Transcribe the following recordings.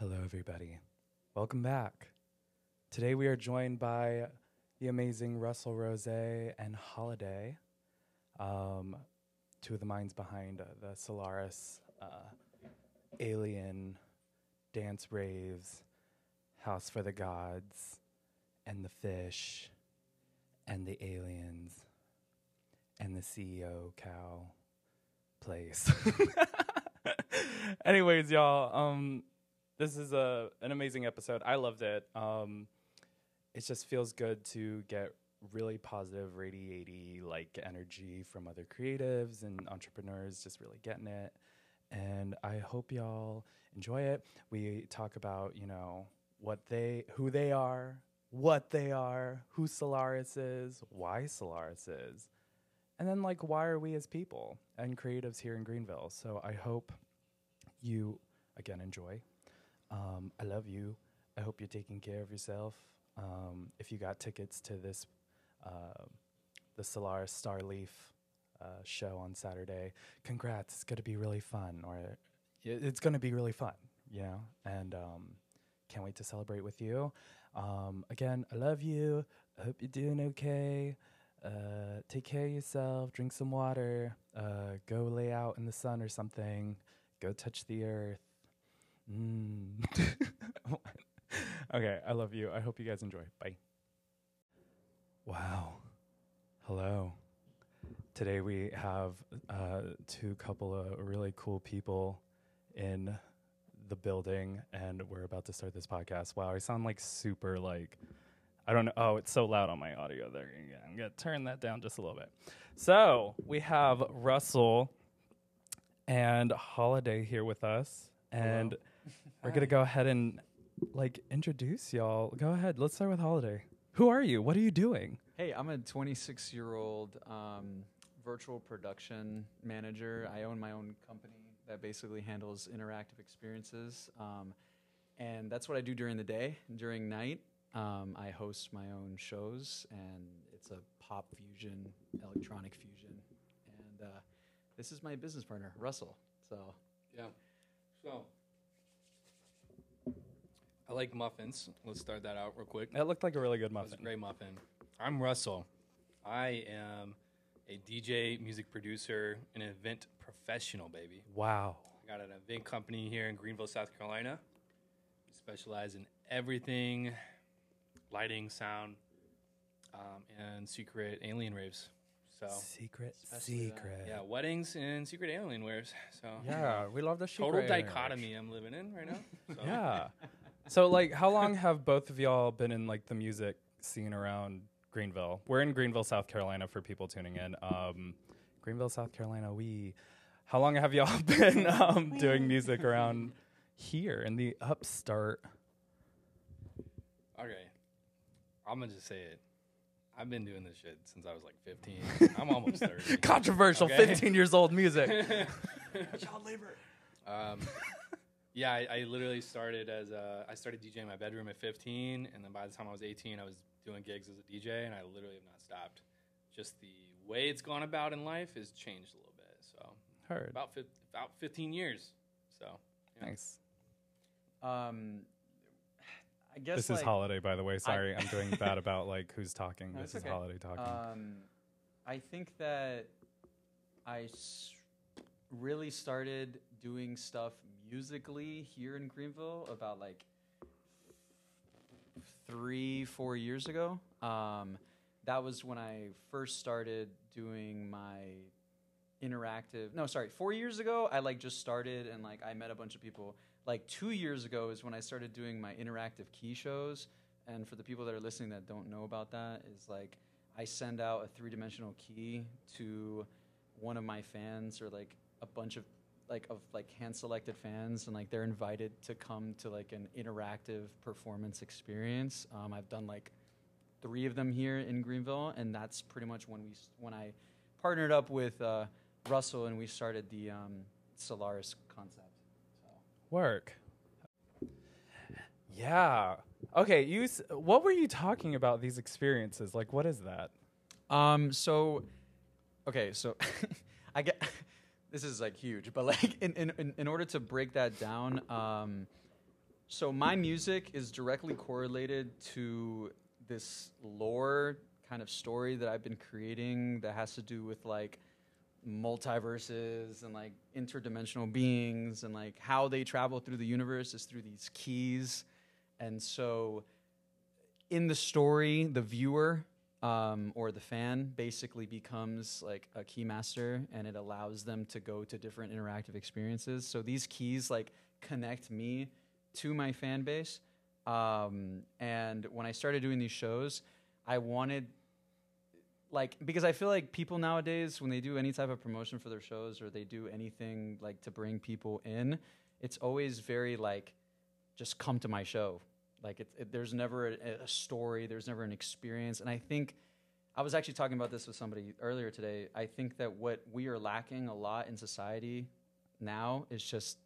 Hello, everybody. Welcome back. Today we are joined by the amazing Russell Rosé and Holliday, um, two of the minds behind uh, the Solaris uh, Alien Dance Raves, House for the Gods, and the Fish, and the Aliens, and the CEO Cow place. Anyways, y'all, um, this is a an amazing episode. I loved it. Um, it just feels good to get really positive, radiaty like energy from other creatives and entrepreneurs, just really getting it. And I hope y'all enjoy it. We talk about, you know, what they who they are, what they are, who Solaris is, why Solaris is, and then like why are we as people and creatives here in Greenville. So I hope you again enjoy. Um, I love you. I hope you're taking care of yourself. Um, if you got tickets to this, uh, the Solaris Starleaf uh, show on Saturday, congrats! It's gonna be really fun, or it's gonna be really fun, you know. And um, can't wait to celebrate with you. Um, again, I love you. I hope you're doing okay. Uh, take care of yourself. Drink some water. Uh, go lay out in the sun or something. Go touch the earth. Mm. okay, I love you. I hope you guys enjoy. Bye. Wow. Hello. Today we have uh, two couple of really cool people in the building, and we're about to start this podcast. Wow, I sound like super like I don't know. Oh, it's so loud on my audio there. Yeah, I'm gonna turn that down just a little bit. So we have Russell and Holliday here with us, and we're gonna go ahead and like introduce y'all. Go ahead. Let's start with Holliday. Who are you? What are you doing? Hey, I'm a 26 year old um, virtual production manager. I own my own company that basically handles interactive experiences. Um, and that's what I do during the day. During night, um, I host my own shows, and it's a pop fusion, electronic fusion. And uh, this is my business partner, Russell. So, Yeah. So, I like muffins. Let's start that out real quick. That looked like a really good That was muffin. a great muffin. I'm Russell. I am a DJ, music producer, an event professional, baby. Wow. I got an event company here in Greenville, South Carolina. We specialize in everything lighting, sound, um, and secret alien raves. So, Secret, Especially that. secret. yeah, weddings and secret alien raves. So, Yeah, we love the total dichotomy I'm living in right now. So. Yeah. So like how long have both of y'all been in like the music scene around Greenville? We're in Greenville, South Carolina for people tuning in. Um Greenville, South Carolina, we how long have y'all been um doing music around here in the Upstate? Okay. I'm gonna just say it. I've been doing this shit since I was like 15. I'm almost 30. Controversial Okay. 15 years old music. child labor. um, yeah, I, I literally started as a, I started DJing in my bedroom at 15, and then by the time I was 18, I was doing gigs as a DJ, and I literally have not stopped. Just the way it's gone about in life has changed a little bit. So Heard. about fif- about 15 years. So yeah. Nice. Um, I guess This like, is Holliday by the way. Sorry, I'm doing bad about like who's talking. No, this is okay. Holliday talking. Um, I think that I s- really started doing stuff musically here in Greenville about like three, four years ago. Um, that was when I first started doing my interactive. No, sorry, four years ago I like just started and like I met a bunch of people. Like two years ago is when I started doing my interactive key shows. And for the people that are listening that don't know about that, is like I send out a three dimensional key to one of my fans or like a bunch of like of like hand selected fans and like they're invited to come to like an interactive performance experience. Um, I've done like three of them here in Greenville, and that's pretty much when we when I partnered up with uh, Russell and we started the um, Solaris concept. So. Work. Yeah. Okay. You. s- What were you talking about? These experiences. Like, what is that? Um. So, okay. So, I get this is like huge, but like in in in, order to break that down, um, So my music is directly correlated to this lore kind of story that I've been creating that has to do with like multiverses and like interdimensional beings and like how they travel through the universe is through these keys. And so in the story, the viewer um, or the fan basically becomes like a key master and it allows them to go to different interactive experiences. So these keys like connect me to my fan base. Um, and when I started doing these shows, I wanted like because I feel like people nowadays when they do any type of promotion for their shows or they do anything like to bring people in, it's always very like just come to my show. Like it, it, there's never a, a story, there's never an experience, and I think I was actually talking about this with somebody earlier today. I think that what we are lacking a lot in society now is just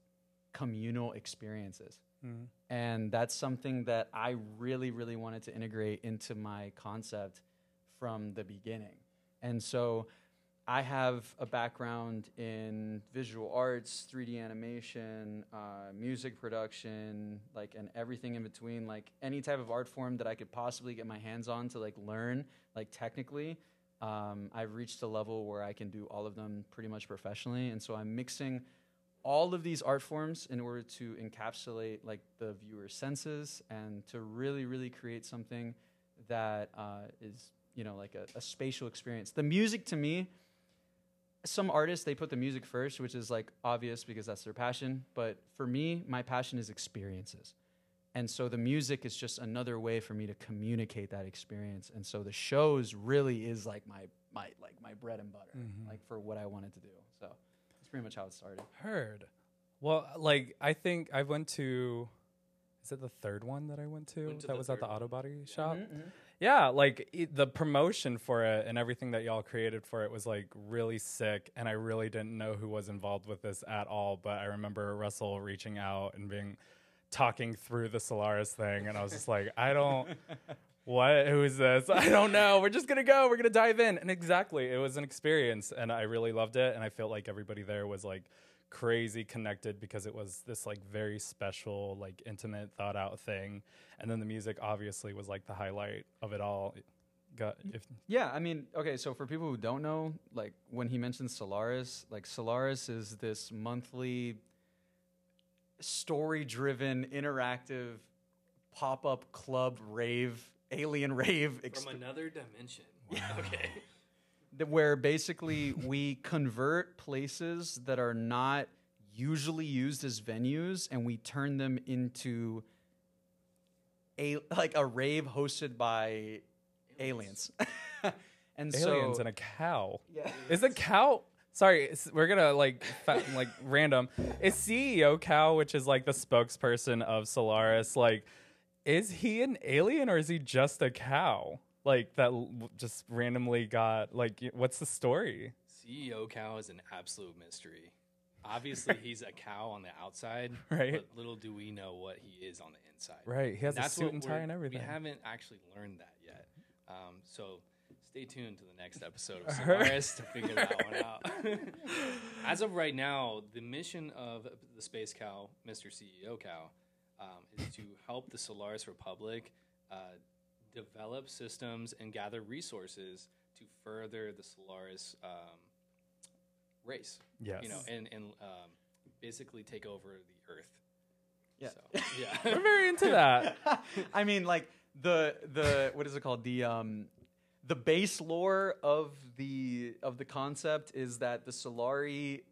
communal experiences. Mhm. And that's something that I really, really wanted to integrate into my concept from the beginning. And so I have a background in visual arts, 3D animation, uh, music production, like, and everything in between. Like, any type of art form that I could possibly get my hands on to, like, learn, like, technically. Um, I've reached a level where I can do all of them pretty much professionally. And so I'm mixing all of these art forms in order to encapsulate like the viewer's senses and to really really create something that uh, is you know like a, a spatial experience the music to me some artists they put the music first which is like obvious because that's their passion but for me my passion is experiences and so the music is just another way for me to communicate that experience and so the shows really is like my my like my bread and butter Mhm. like for what i wanted to do so that's pretty much how it started Heard. Well, like I think I went to. Is it the third one that I went to? Went to that was at the auto body shop. Mhm, mhm. Yeah, like i the promotion for it and everything that y'all created for it was like really sick, and I really didn't know who was involved with this at all. But I remember Russell reaching out and being talking through the Solaris thing, and I was just like, I don't. What? Who is this? I don't know. We're just gonna go. We're gonna dive in. And exactly, it was an experience, and I really loved it. And I felt like everybody there was like crazy connected because it was this like very special, like intimate, thought out thing. And then the music obviously was like the highlight of it all. Got if Yeah, I mean, okay, so for people who don't know, like when he mentions Solaris, like Solaris is this monthly story driven interactive pop up club rave, alien rave From another dimension. Okay. Where basically we convert places that are not usually used as venues and we turn them into a like a rave hosted by aliens. and aliens so and a cow. yeah. Is a cow? Sorry, we're gonna like like random. Is CEO Cow, which is like the spokesperson of Solaris, like, is he an alien or is he just a cow? Like that l- just randomly got like, y- what's the story? CEO cow is an absolute mystery. Obviously, he's a cow on the outside, Right. But little do we know what he is on the inside. Right, he has a suit what and tie we're- and everything. We haven't actually learned that yet. Um, so stay tuned to the next episode of Solaris to figure that one out. As of right now, the mission of the Space Cow, Mr. CEO Cow, um, is to help the Solaris Republic uh, develop systems and gather resources to further the Solaris um, race. Yes. You know, and, and um, basically take over the Earth. Yeah. So, yeah. We're very into that. I mean, like the the what is it called? The um the base lore of the of the concept is that the Solari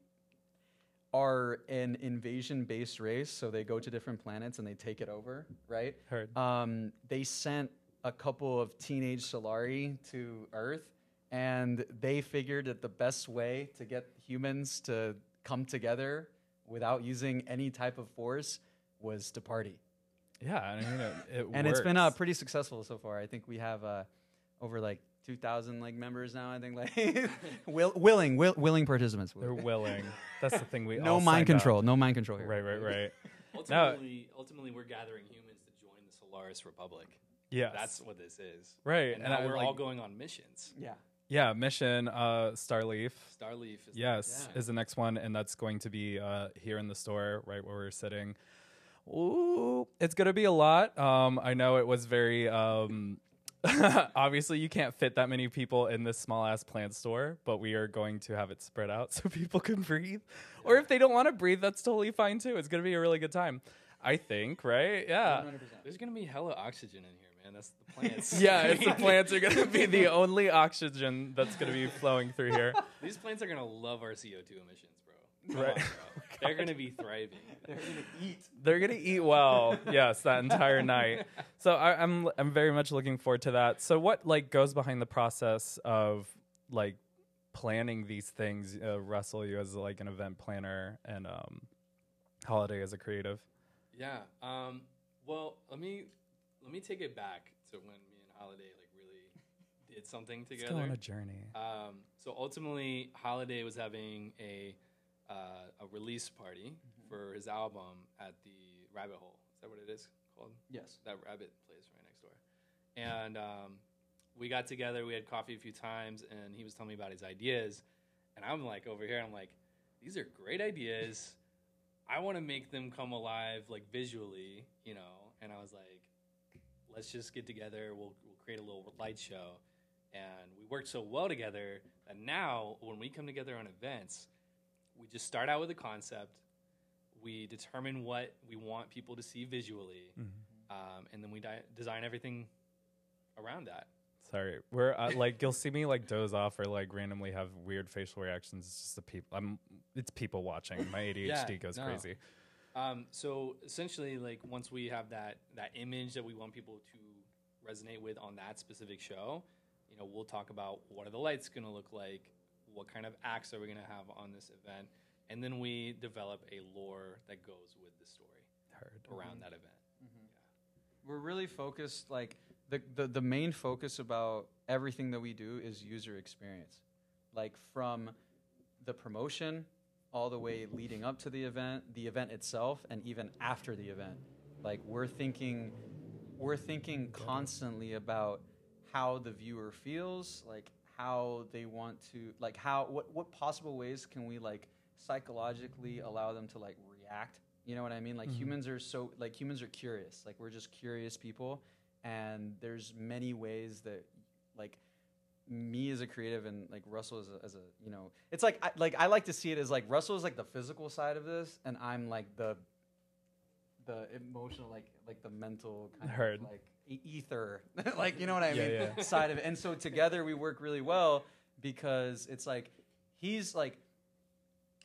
are an invasion based race, so they go to different planets and they take it over, right? Heard. Um, they sent a couple of teenage Solari to Earth, and they figured that the best way to get humans to come together without using any type of force was to party Yeah, I mean, it, it and it's been uh, pretty successful so far. I think we have uh, over like two thousand like members now. I think like will, willing, will, willing participants. They're willing. That's the thing. We no all mind signed up. control. No mind control here. Right, right, right. Ultimately, ultimately, we're gathering humans to join the Solaris Republic. Yes, That's what this is. right. And, And, now I, we're like, all going on missions. Yeah. Yeah, mission uh, Starleaf. Starleaf is Yes, yeah. is the next one, and that's going to be uh, here in the store, right where we're sitting. Ooh, it's gonna be a lot. Um, I know it was very um, obviously you can't fit that many people in this small ass plant store, but we are going to have it spread out so people can breathe. Or if they don't want to breathe, that's totally fine too. It's gonna be a really good time. I think, right? Yeah. 100%. There's gonna be hella oxygen in here, man. That's the plants. Yeah, it's the plants are gonna be the only oxygen that's gonna be flowing through here. These plants are gonna love our CO2 emissions, bro. Come Right. on, bro. They're gonna be thriving. They're gonna eat. They're gonna eat well, yes, that entire night. So I, I'm I'm very much looking forward to that. So what like goes behind the process of like planning these things? Uh, Russell, you as like an event planner and um, Holliday as a creative. Yeah. Um, well, let me let me take it back to when me and Holliday like really did something Let's together. go on a journey. Um, so ultimately, Holliday was having a uh, a release party for his album at the Rabbit Hole. Is that what it is called? Yes. That rabbit place right next door. And um, we got together. We had coffee a few times, and he was telling me about his ideas. And I'm like over here. I'm like, these are great ideas. I want to make them come alive, like visually, you know. And I was like, let's just get together. We'll, we'll create a little light show. And we worked so well together that now, when we come together on events, we just start out with a concept. We determine what we want people to see visually, um, and then we di- design everything around that. Sorry, we're uh, like you'll see me like doze off or like randomly have weird facial reactions. It's just the people. I'm. It's people watching. My ADHD Yeah, goes no. crazy. Um, so essentially, like once we have that that image that we want people to resonate with on that specific show, you know, we'll talk about what are the lights going to look like, what kind of acts are we going to have on this event, and then we develop a lore that goes with the story Heard. around that event. We're really focused like the, the the main focus about everything that we do is user experience. Like from the promotion all the way leading up to the event, the event itself and even after the event. Like we're thinking we're thinking constantly about how the viewer feels, like how they want to like how what what possible ways can we like psychologically allow them to like react? You know what i mean? Like mm-hmm. humans are so like humans are curious. Like we're just curious people and there's many ways that like me as a creative and like russell as a, as a you know it's like I, like i like to see it as like russell is like the physical side of this and i'm like the the emotional like like the mental kind Heard. of like ether like you know what i Yeah, mean yeah. side of it and so together we work really well because it's like he's like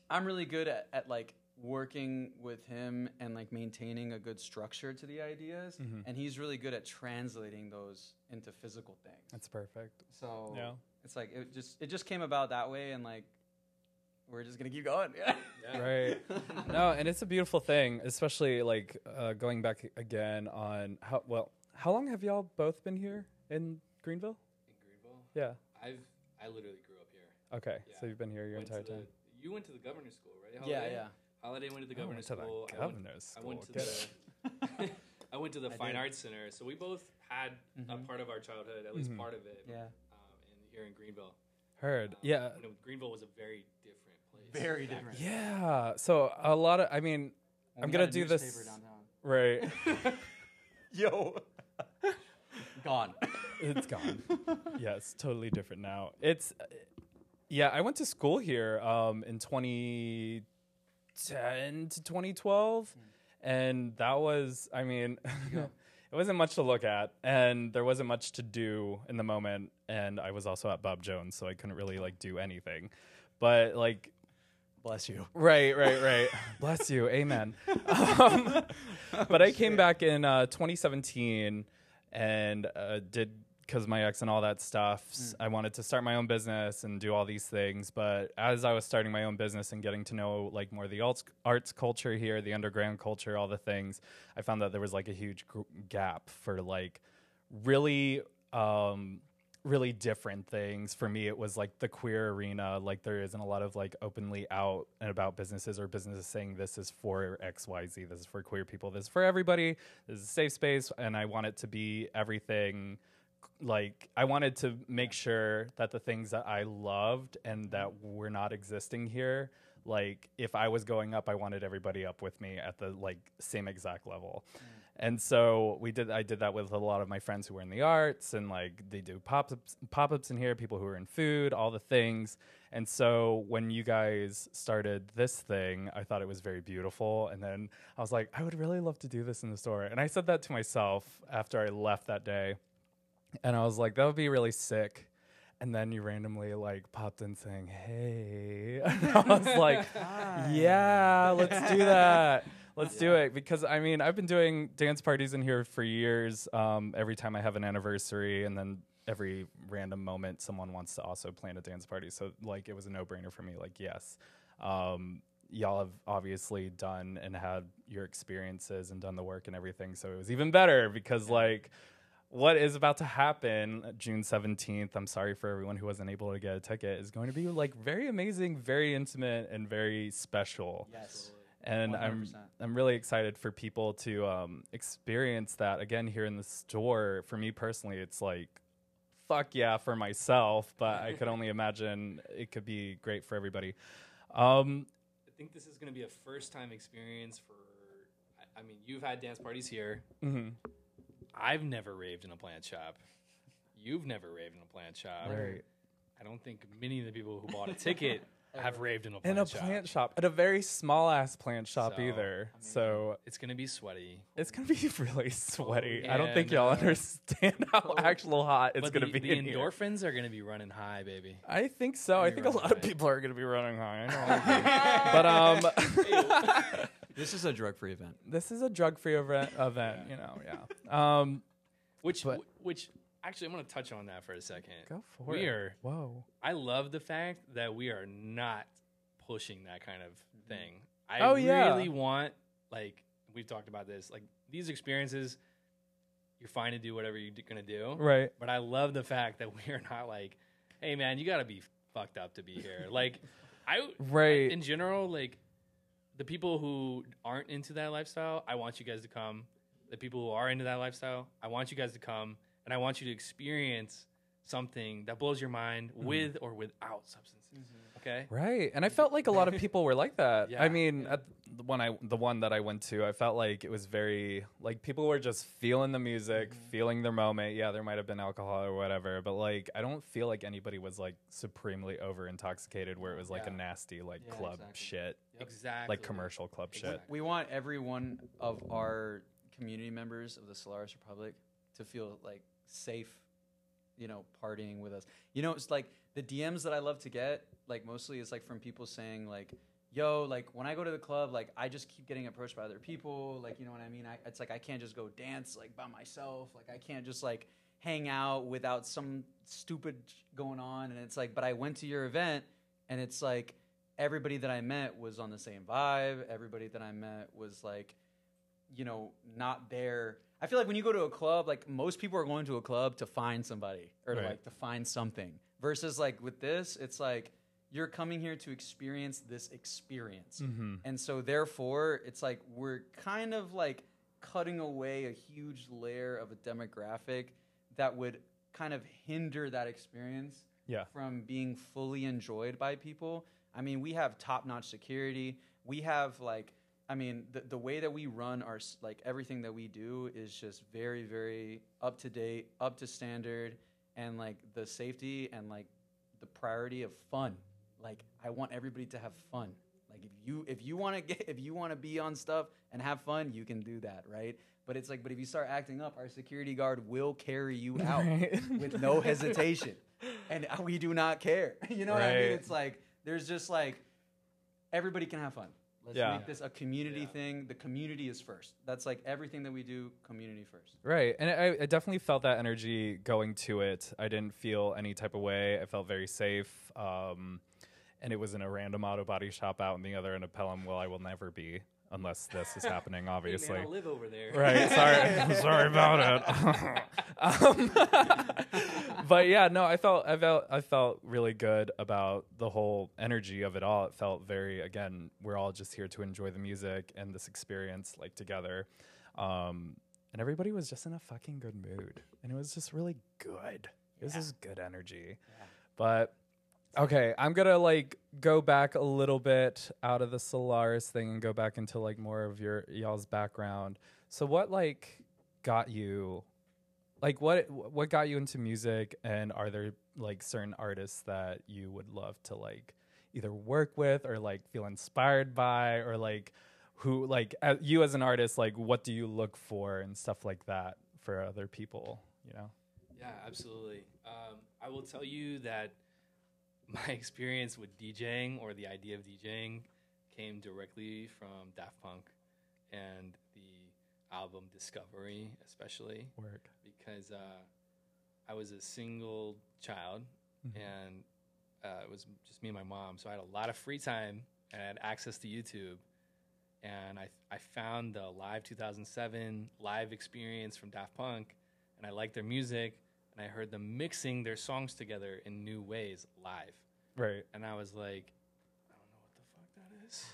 i'm really good at, at like working with him and like maintaining a good structure to the ideas Mhm. and he's really good at translating those into physical things That's perfect. so Yeah. it's like it just it just came about that way and like we're just gonna keep going yeah Yeah. Right. no, and it's a beautiful thing, especially like uh, going back again on how well. How long have y'all both been here in Greenville? In Greenville, Yeah. I've I literally grew up here. Okay, so you've been here your Went entire to the- time. You went to the governor's school, right? yeah Holliday? yeah Holliday went to the I governor's went to the school. I went- governor's I went to school. the I went to the I Fine did. Arts Center, so we both had a Mhm. part of our childhood, at least Mhm. part of it, yeah um, in, here in Greenville. Heard. Um, Yeah. when it- Greenville was a very different place. Very back different. then. Yeah. So a lot of. I mean, When I'm gonna do this- downtown. right. yo gone it's gone. yes, totally different now. It's uh, yeah, I went to school here um in 2010 to 2012 and that was I mean it wasn't much to look at and there wasn't much to do in the moment and I was also at Bob Jones so I couldn't really like do anything. But like bless you Right, right, right. Bless you. Amen. Um, but I came back in uh, 2017 and uh, did because my ex and all that stuff. I wanted to start my own business and do all these things. But as I was starting my own business and getting to know like more of the arts, arts culture here, the underground culture, all the things, I found that there was like a huge gr- gap for like really um really different things. For me it was like the queer arena. Like there isn't a lot of like openly out and about businesses or businesses saying this is for xyz this is for queer people. This is for everybody. This is a safe space. And i want it to be everything like i wanted to make sure that the things that i loved and mm-hmm. that were not existing here like if i was going up i wanted everybody up with me at the like same exact level mm. And so we did. I did that with a lot of my friends who were in the arts, and like they do pop ups, pop ups in here. People who are in food, all the things. And so when you guys started this thing, I thought it was very beautiful. And then I was like, I would really love to do this in the store. And I said that to myself after I left that day. And I was like, that would be really sick. And then you randomly like popped in saying, "Hey," and I was like, "Yeah, let's do that. Let's do it." Because I mean, I've been doing dance parties in here for years. Um, every time I have an anniversary, and then every random moment, someone wants to also plan a dance party. So like, it was a no-brainer for me. Like, yes, um, y'all have obviously done and had your experiences and done the work and everything. So it was even better because like what is about to happen June 17th, I'm sorry for everyone who wasn't able to get a ticket, is going to be like very amazing, very intimate, and very special. Yes. And I'm 100%. I'm really excited for people to um, experience that again here in the store. For me personally, it's like fuck yeah for myself, but I could only imagine it could be great for everybody. Um, I think this is going to be a first time experience for. I- I mean, you've had dance parties here. mhm. I've never raved in a plant shop. You've never raved in a plant shop. Right. I don't think many of the people who bought a ticket have raved in a plant shop. In a shop. plant shop, at a very small ass plant shop So, either. I mean, so It's going to be sweaty. It's gonna be really sweaty. I don't think y'all uh, understand how actual hot it's but gonna the, be. the in here. endorphins are going to be running high, baby. I think so. I think a running lot of people are gonna be running high. I know. but um, This is a drug-free event. this is a drug-free event. Event, you know. Yeah. Um, Which, But- which actually, I'm going to touch on that for a second. go for We it. are- Whoa. I love the fact that we are not pushing that kind of thing. I Oh, yeah. really want, like, we've talked about this, like, these experiences, you're fine to do whatever you're going to do. Right. But I love the fact that we are not like, hey, man, you got to be fucked up to be here. like, I, Right. in general, like, the people who aren't into that lifestyle, I want you guys to come. The people who are into that lifestyle, I want you guys to come, and I want you to experience something that blows your mind Mm-hmm. with or without substances. Okay. Right. And I felt like a lot of people were like that. Yeah, I mean, yeah. at the one I the one that I went to, I felt like it was very like people were just feeling the music, Mm-hmm. feeling their moment. Yeah, there might have been alcohol or whatever, but like I don't feel like anybody was like supremely over intoxicated where it was like a nasty like Yeah, club exactly. shit, Exactly. like commercial club shit. We want every one of our community members of the Solaris Republic to feel like safe, you know, partying with us. You know, it's like the DMs that I love to get, like mostly it's like from people saying like, "Yo, like when I go to the club, like I just keep getting approached by other people. Like, you know what I mean? I, it's like I can't just go dance like by myself. Like I can't just like hang out without some stupid sh- going on. And it's like, but I went to your event, and it's like everybody that I met was on the same vibe. Everybody that I met was like, you know, not there. I feel like when you go to a club, like most people are going to a club to find somebody or to, Right. like to find something. Versus like with this, it's like you're coming here to experience this experience. Mm-hmm. And so therefore, it's like we're kind of like cutting away a huge layer of a demographic that would kind of hinder that experience Yeah. from being fully enjoyed by people. I mean, we have top-notch security. We have like I mean, the, the way that we run our like everything that we do is just very very up to date, up to standard and like the safety and like the priority of fun. Like I want everybody to have fun. Like if you if you want to get if you want to be on stuff and have fun, you can do that, right? But it's like but if you start acting up, our security guard will carry you out Right. with no hesitation. And we do not care. You know what I mean? It's like there's just like everybody can have fun. Let's Yeah. make this a community Yeah. thing. The community is first. That's like everything that we do, community first. Right. And I, I definitely felt that energy going to it. I didn't feel any type of way. I felt very safe. Um, and it was in a random auto body shop out in the other end of Pelham. Well, I will never be unless this is happening, obviously. Hey man, I'll live over there. Right. Sorry. sorry about it. um, but yeah, no, I felt I felt I felt really good about the whole energy of it all. It felt very again, we're all just here to enjoy the music and this experience like together. Um, and everybody was just in a fucking good mood. And it was just really good. It was Yeah. just good energy. But okay, I'm gonna like go back a little bit out of the Solaris thing and go back into like more of your y'all's background. So what like got you like what what got you into music and are there like certain artists that you would love to like either work with or like feel inspired by or like who like uh, you as an artist like what do you look for and stuff like that for other people, you know? Yeah, absolutely. Um, I will tell you that my experience with DJing or the idea of DJing came directly from Daft Punk and the album Discovery, especially Work. because uh, I was a single child Mhm. and uh, it was just me and my mom. So I had a lot of free time and I had access to YouTube. And I, I found the live 2007 live experience from Daft Punk and I liked their music and I heard them mixing their songs together in new ways live. Right. And I was like, I don't know what the fuck that is,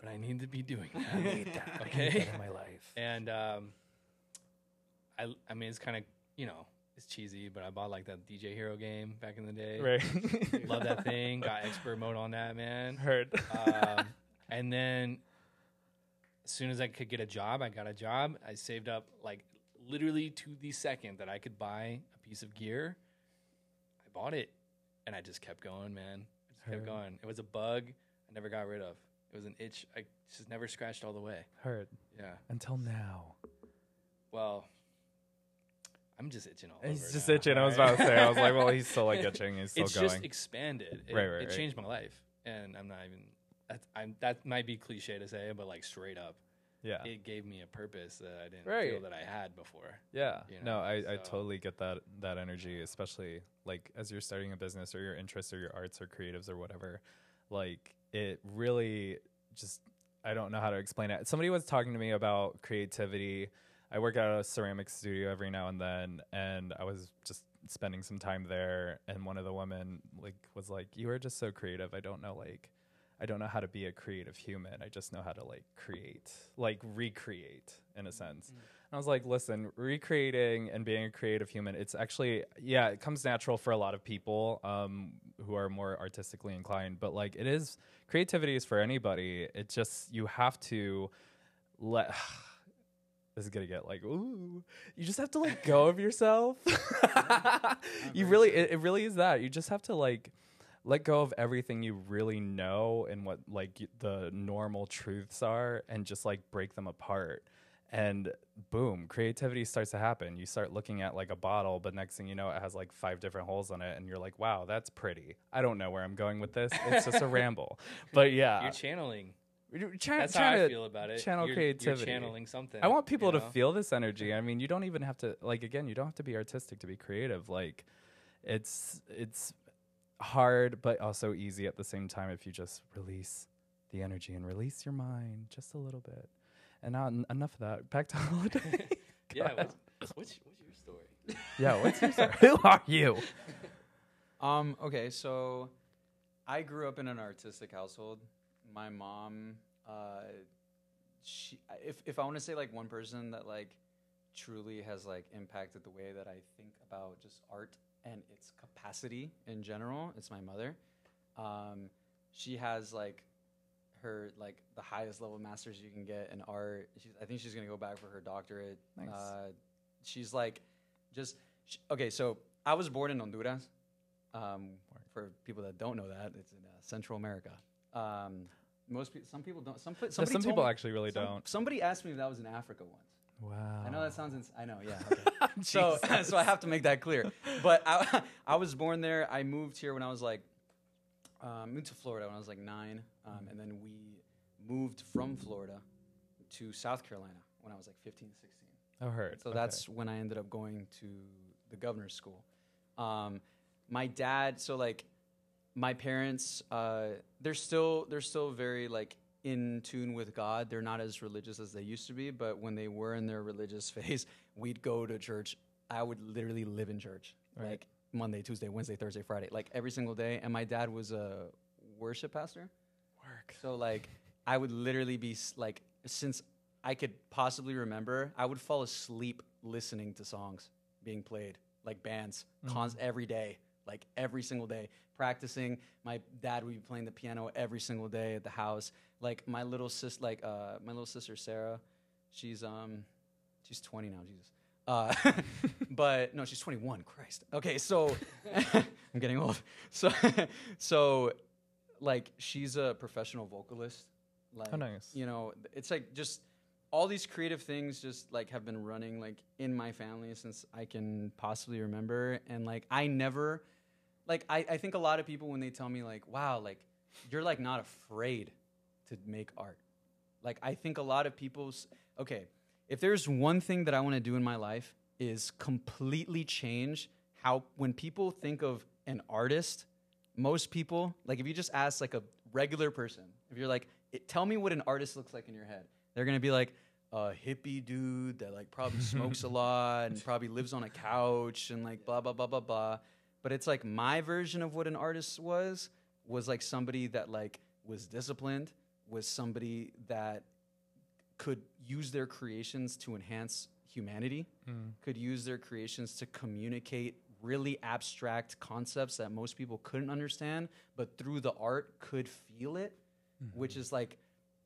but I need to be doing that. okay. in my life. And um, I, I mean, it's kind of, you know, it's cheesy, but I bought like that DJ Hero game back in the day. Right. Love that thing. Got expert mode on that, man. Heard. Um, and then as soon as I could get a job, I got a job. I saved up like literally to the second that I could buy piece of gear. I bought it and I just kept going, man. I just kept going. It was a bug I never got rid of. It was an itch I just never scratched all the way. Heard. Yeah. Until now. Well, I'm just itching all He's over. just now, itching. I was right? about to say. I was like, well, he's still like itching. He's still it's going. just expanded. It, Right, right, it right. changed my life, and I'm not even. That I'm, that might be cliche to say, but like straight up, yeah. it gave me a purpose that I didn't feel that I had before. Yeah. you no, know, I, I so- totally get that that energy, especially like as you're starting a business or your interests or your arts or creatives or whatever. Like it really just I don't know how to explain it. Somebody was talking to me about creativity. I work at a ceramic studio every now and then and I was just spending some time there and one of the women like was like, You are just so creative. I don't know like I don't know how to be a creative human. I just know how to like create, like recreate in a sense. I was like, listen, recreating and being a creative human, it's actually, yeah, it comes natural for a lot of people um, who are more artistically inclined, but like it is, creativity is for anybody. It just, you have to let, this is gonna get like, ooh, you just have to let go of yourself. you really, it, it really is that. You just have to like, let go of everything you really know and what like the normal truths are and just like break them apart and boom creativity starts to happen you start looking at like a bottle but next thing you know it has like five different holes on it and you're like wow that's pretty i don't know where i'm going with this it's just a ramble but yeah You're channeling. That's how I feel about it. channel you're, creativity. You're channeling something. I want people you to feel this energy. I mean, you don't even have to like again, you don't have to be artistic to be creative. Like it's it's hard but also easy at the same time if you just release the energy and release your mind just a little bit. And now en- enough of that. Back to Holliday. Yeah. What's, what's, what's your story? yeah, what's your story? Who are you? Um, okay, so I grew up in an artistic household. My mom, uh, she, if if I want to say like one person that like truly has like impacted the way that I think about just art and its capacity in general, it's my mother. Um, she has like her like the highest level masters you can get in art. She's, I think she's gonna go back for her doctorate. Nice. Uh, she's like just sh okay. So I was born in Honduras. Um, for people that don't know that, it's in uh, Central America. Um, most people, some people don't. Some, some people me- actually really some- don't. Somebody asked me if that was in Africa once. Wow. I know that sounds. Ins- I know. Yeah. Okay. so, so I have to make that clear. But I, I was born there. I moved here when I was like, um, moved to Florida when I was like nine, um, and then we moved from Florida to South Carolina when I was like 15, 16. Oh, heard. So Okay. that's when I ended up going to the governor's school. Um, my dad, so like my parents, uh, they're still they're still very like in tune with God. They're not as religious as they used to be, but when they were in their religious phase, we'd go to church. I would literally live in church, Right. like Monday, Tuesday, Wednesday, Thursday, Friday, like every single day. And my dad was a worship pastor. work. So like I would literally be like since I could possibly remember, I would fall asleep listening to songs being played like bands mm-hmm. cons every day, like every single day practicing. My dad would be playing the piano every single day at the house. Like my little sis like uh my little sister Sarah, she's um she's 20 now, Jesus. Uh, but no, she's 21. Christ. Okay, so I'm getting old. So, so like she's a professional vocalist. Like, Oh, nice. You know, it's like just all these creative things just like have been running like in my family since I can possibly remember, and like I never, like I, I think a lot of people when they tell me like, wow, like you're like not afraid to make art. Like I think a lot of people's okay, if there's one thing that I want to do in my life is completely change how when people think of an artist, most people, like if you just ask like a regular person, if you're like, "It- tell me what an artist looks like in your head, they're gonna be like a hippie dude that like probably smokes a lot and probably lives on a couch and like blah blah blah blah blah. But it's like my version of what an artist was was like somebody that like was disciplined, was somebody that could use their creations to enhance humanity, hmm. could use their creations to communicate really abstract concepts that most people couldn't understand, but through the art could feel it, hmm. which is like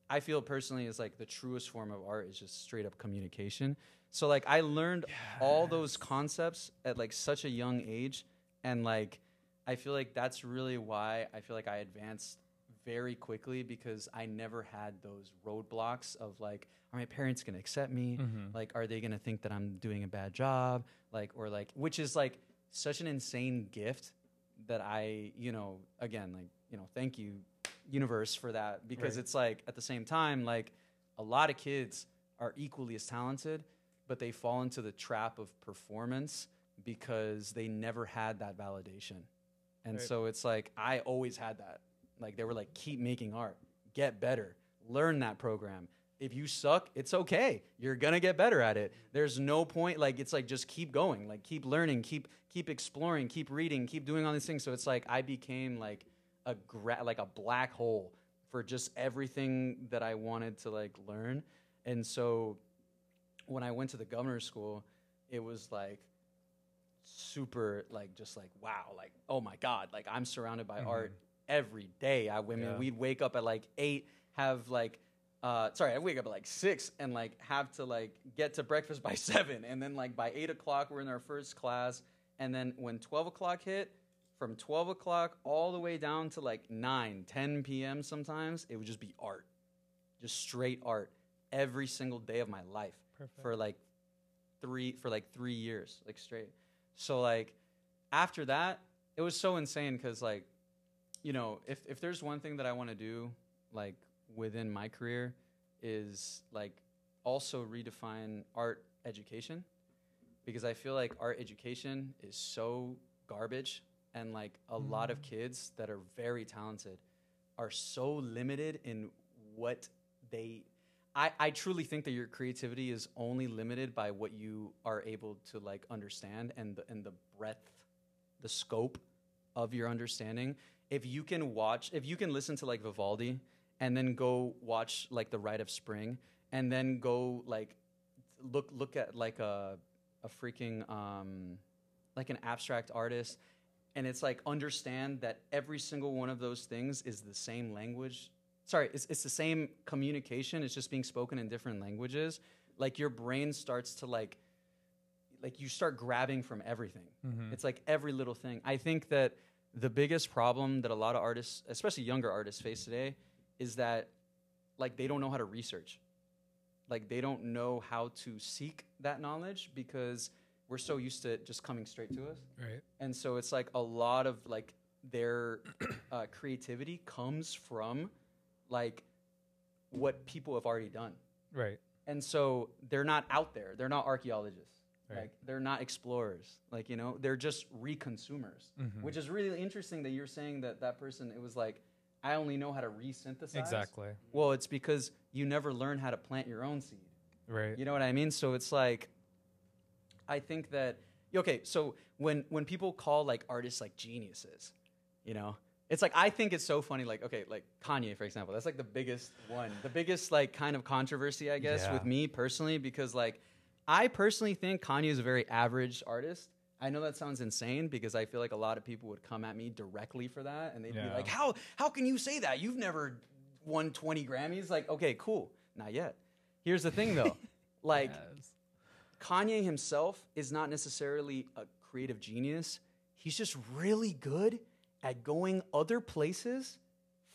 I feel personally is like the truest form of art is just straight up communication. So like I learned all those concepts at like such a young age and like I feel like that's really why I feel like I advanced very quickly because I never had those roadblocks of like, are my parents gonna accept me? Mm-hmm. Like, are they gonna think that I'm doing a bad job? Like, or like, which is like such an insane gift that I, you know, again, like, you know, thank you, universe, for that because Right. it's like at the same time, like, a lot of kids are equally as talented, but they fall into the trap of performance because they never had that validation. And Right. so it's like I always had that. Like they were like, keep making art, get better, learn that program. If you suck, it's okay. You're gonna get better at it. There's no point. Like it's like just keep going, like keep learning, keep keep exploring, keep reading, keep doing all these things. So it's like I became like a gra- like a black hole for just everything that I wanted to like learn. And so when I went to the governor's school, it was like super like just like wow like oh my god like i'm surrounded by mm-hmm. art every day. I, mean Yeah. we'd wake up at like eight have like uh sorry i wake up at like six and like have to like get to breakfast by seven. And then like by eight o'clock we're in our first class. And then when 12 o'clock hit from 12 o'clock all the way down to like 9 10 p.m sometimes it would just be art. Just straight art every single day of my life Perfect. for like three for like three years like straight. So like after that it was so insane because like you know if, if there's one thing that i want to do like within my career is like also redefine art education because i feel like art education is so garbage and like a mm-hmm. lot of kids that are very talented are so limited in what they I, I truly think that your creativity is only limited by what you are able to like understand and the and the breadth, the scope of your understanding. If you can watch, if you can listen to like Vivaldi and then go watch like the Rite of Spring and then go like look look at like a a freaking um like an abstract artist and it's like understand that every single one of those things is the same language. Sorry it's, it's the same communication it's just being spoken in different languages. Like your brain starts to like like you start grabbing from everything. It's like every little thing. I think that the biggest problem that a lot of artists especially younger artists face today is that like they don't know how to research. Like they don't know how to seek that knowledge because we're so used to it just coming straight to us. Right. and so it's like a lot of like their uh, creativity comes from like what people have already done. Right. and so they're not out there. They're not archaeologists Right. like they're not explorers like you know they're just reconsumers Mhm. which is really interesting that you're saying that that person it was like i only know how to resynthesize Exactly. well it's because you never learn how to plant your own seed Right. you know what I mean? So it's like, I think that okay. So when when people call like artists like geniuses, you know, it's like I think it's so funny. Like okay, like Kanye for example, that's like the biggest one, the biggest like kind of controversy I guess Yeah. with me personally because like I personally think Kanye is a very average artist. I know that sounds insane because I feel like a lot of people would come at me directly for that and they'd be like, "How how can you say that? You've never won 20 Grammys." Like, okay, cool. Not yet. Here's the thing though. like Yes. Kanye himself is not necessarily a creative genius. He's just really good at going other places,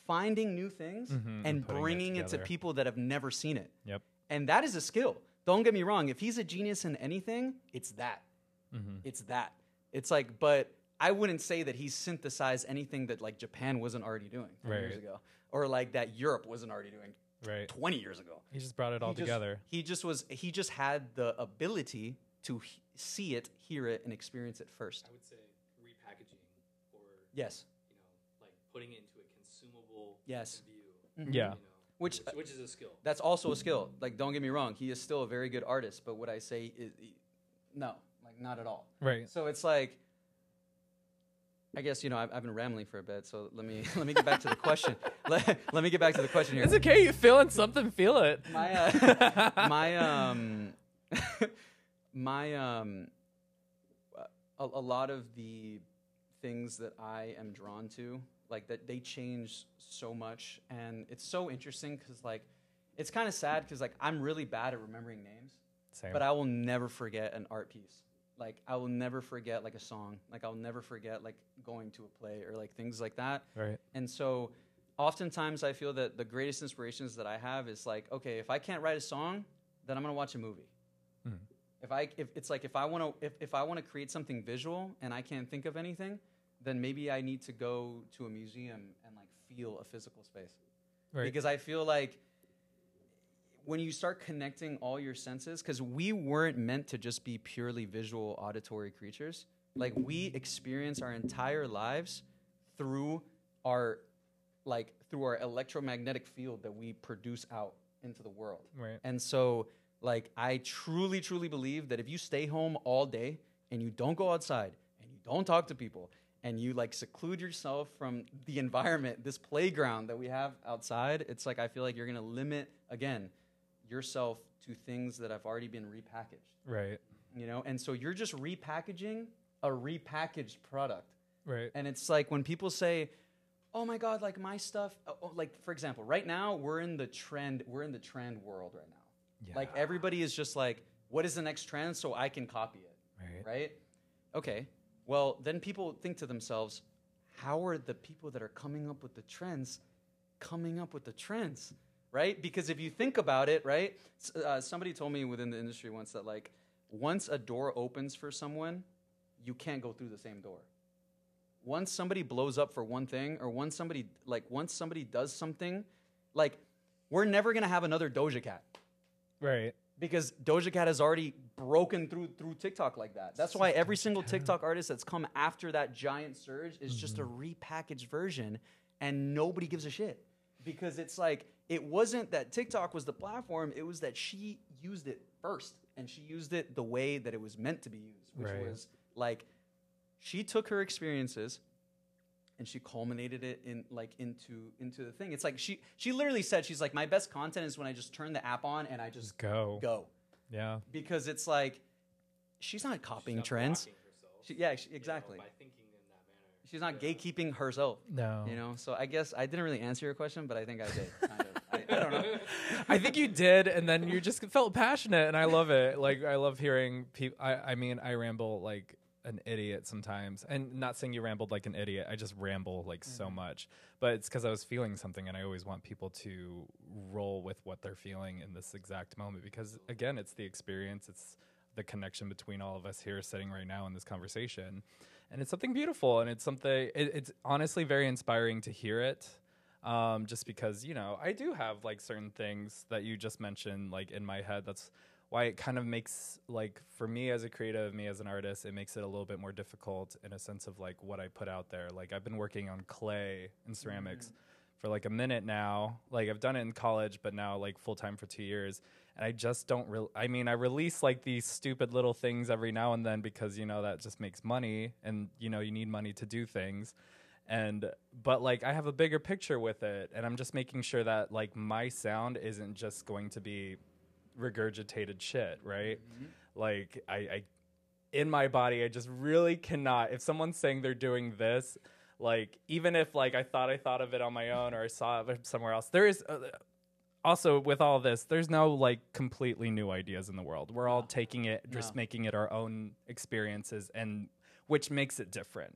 finding new things, Mhm, and and putting it bringing it, to people that have never seen it. Yep. And that is a skill. Don't get me wrong. If he's a genius in anything, it's that. Mhm. It's that. It's like, but I wouldn't say that he synthesized anything that like Japan wasn't already doing 10 years ago, or like that Europe wasn't already doing Right. 20 years ago. He just brought it all He just- together. He just was. He just had the ability to he- see it, hear it, and experience it first. I would say repackaging or Yes. you know like putting it into a consumable Yes. view. Yeah. You know, Which- which, which is a skill. That's also a skill. Like, don't get me wrong. He is still a very good artist. But what I say is, no, like not at all. Right. So it's like, I guess you know I've, I've been rambling for a bit. So let me let me get back to the question. let, let me get back to the question here. It's okay. You feeling something? Feel it. my uh, my um my um a, a lot of the things that I am drawn to like that they change so much and it's so interesting because like it's kind of sad because like I'm really bad at remembering names Same. but I will never forget an art piece. Like I will never forget like a song. Like I'll never forget like going to a play or like things like that. right. And so oftentimes I feel that the greatest inspirations that I have is like, okay, if I can't write a song, then I'm gonna watch a movie. Mhm. If I if it's like if I wanna if, if I wanna create something visual and I can't think of anything, then maybe I need to go to a museum and like feel a physical space Right. because I feel like when you start connecting all your senses, because we weren't meant to just be purely visual, auditory creatures. Like we experience our entire lives through our, like through our electromagnetic field that we produce out into the world. Right. And so, like, I truly, truly believe that if you stay home all day and you don't go outside and you don't talk to people and you like seclude yourself from the environment, this playground that we have outside, it's like I feel like you're gonna limit again yourself to things that have already been repackaged, Right. you know? And so you're just repackaging a repackaged product. Right. And it's like when people say, "Oh my God, like my stuff," oh, oh, like for example, right now we're in the trend. We're in the trend world right now. Yeah. Like everybody is just like, "What is the next trend?" So I can copy it, Right. right? Okay. Well, then people think to themselves, "How are the people that are coming up with the trends coming up with the trends?" Right? Because if you think about it, right? Uh, somebody told me within the industry once that like once a door opens for someone, you can't go through the same door once somebody blows up for one thing or once somebody like once somebody does something like we're never to have another doja cat Right. Because doja cat has already broken through through tiktok like that. That's why every single tiktok artist that's come after that giant surge is just a mm-hmm. repackaged version and nobody gives a shit. Because it's like it wasn't that tiktok was the platform it was that she used it first and she used it the way that it was meant to be used which Right. was like she took her experiences and she culminated it in like into into the thing. It's like she she literally said she's like my best content is when I just turn the app on and I just Just go. go Yeah. because it's like she's not copying She's not trends. She, yeah, she, you know, exactly. by thinking in that manner. She's not Yeah. gatekeeping herself. No. You know, so I guess I didn't really answer your question, but I think I did. Kind of. I, I don't know. I think you did, and then you just felt passionate, and I love it. Like I love hearing people. I, I mean, I ramble like an idiot sometimes, and not saying you rambled like an idiot. I just ramble like so much, but it's because I was feeling something, and I always want people to roll with what they're feeling in this exact moment because again, it's the experience. It's the connection between all of us here sitting right now in this conversation, and it's something beautiful, and it's something. It, it's honestly very inspiring to hear it um, just because you know I do have like certain things that you just mentioned like in my head. That's why it kind of makes like for me as a creative, me as an artist, it makes it a little bit more difficult in a sense of like what I put out there. Like I've been working on clay and mm. ceramics for like a minute now. Like I've done it in college, but now like full time for two years. And I just don't really. I mean, I release like these stupid little things every now and then because you know that just makes money, and you know you need money to do things and but like i have a bigger picture with it and i'm just making sure that like my sound isn't just going to be regurgitated shit right like I, I in my body i just really cannot if someone's saying they're doing this like even if like i thought i thought of it on my own or i saw it somewhere else there is uh, also with all this, there's no like completely new ideas in the world. We're all taking it, just No. making it our own experiences, and which makes it different.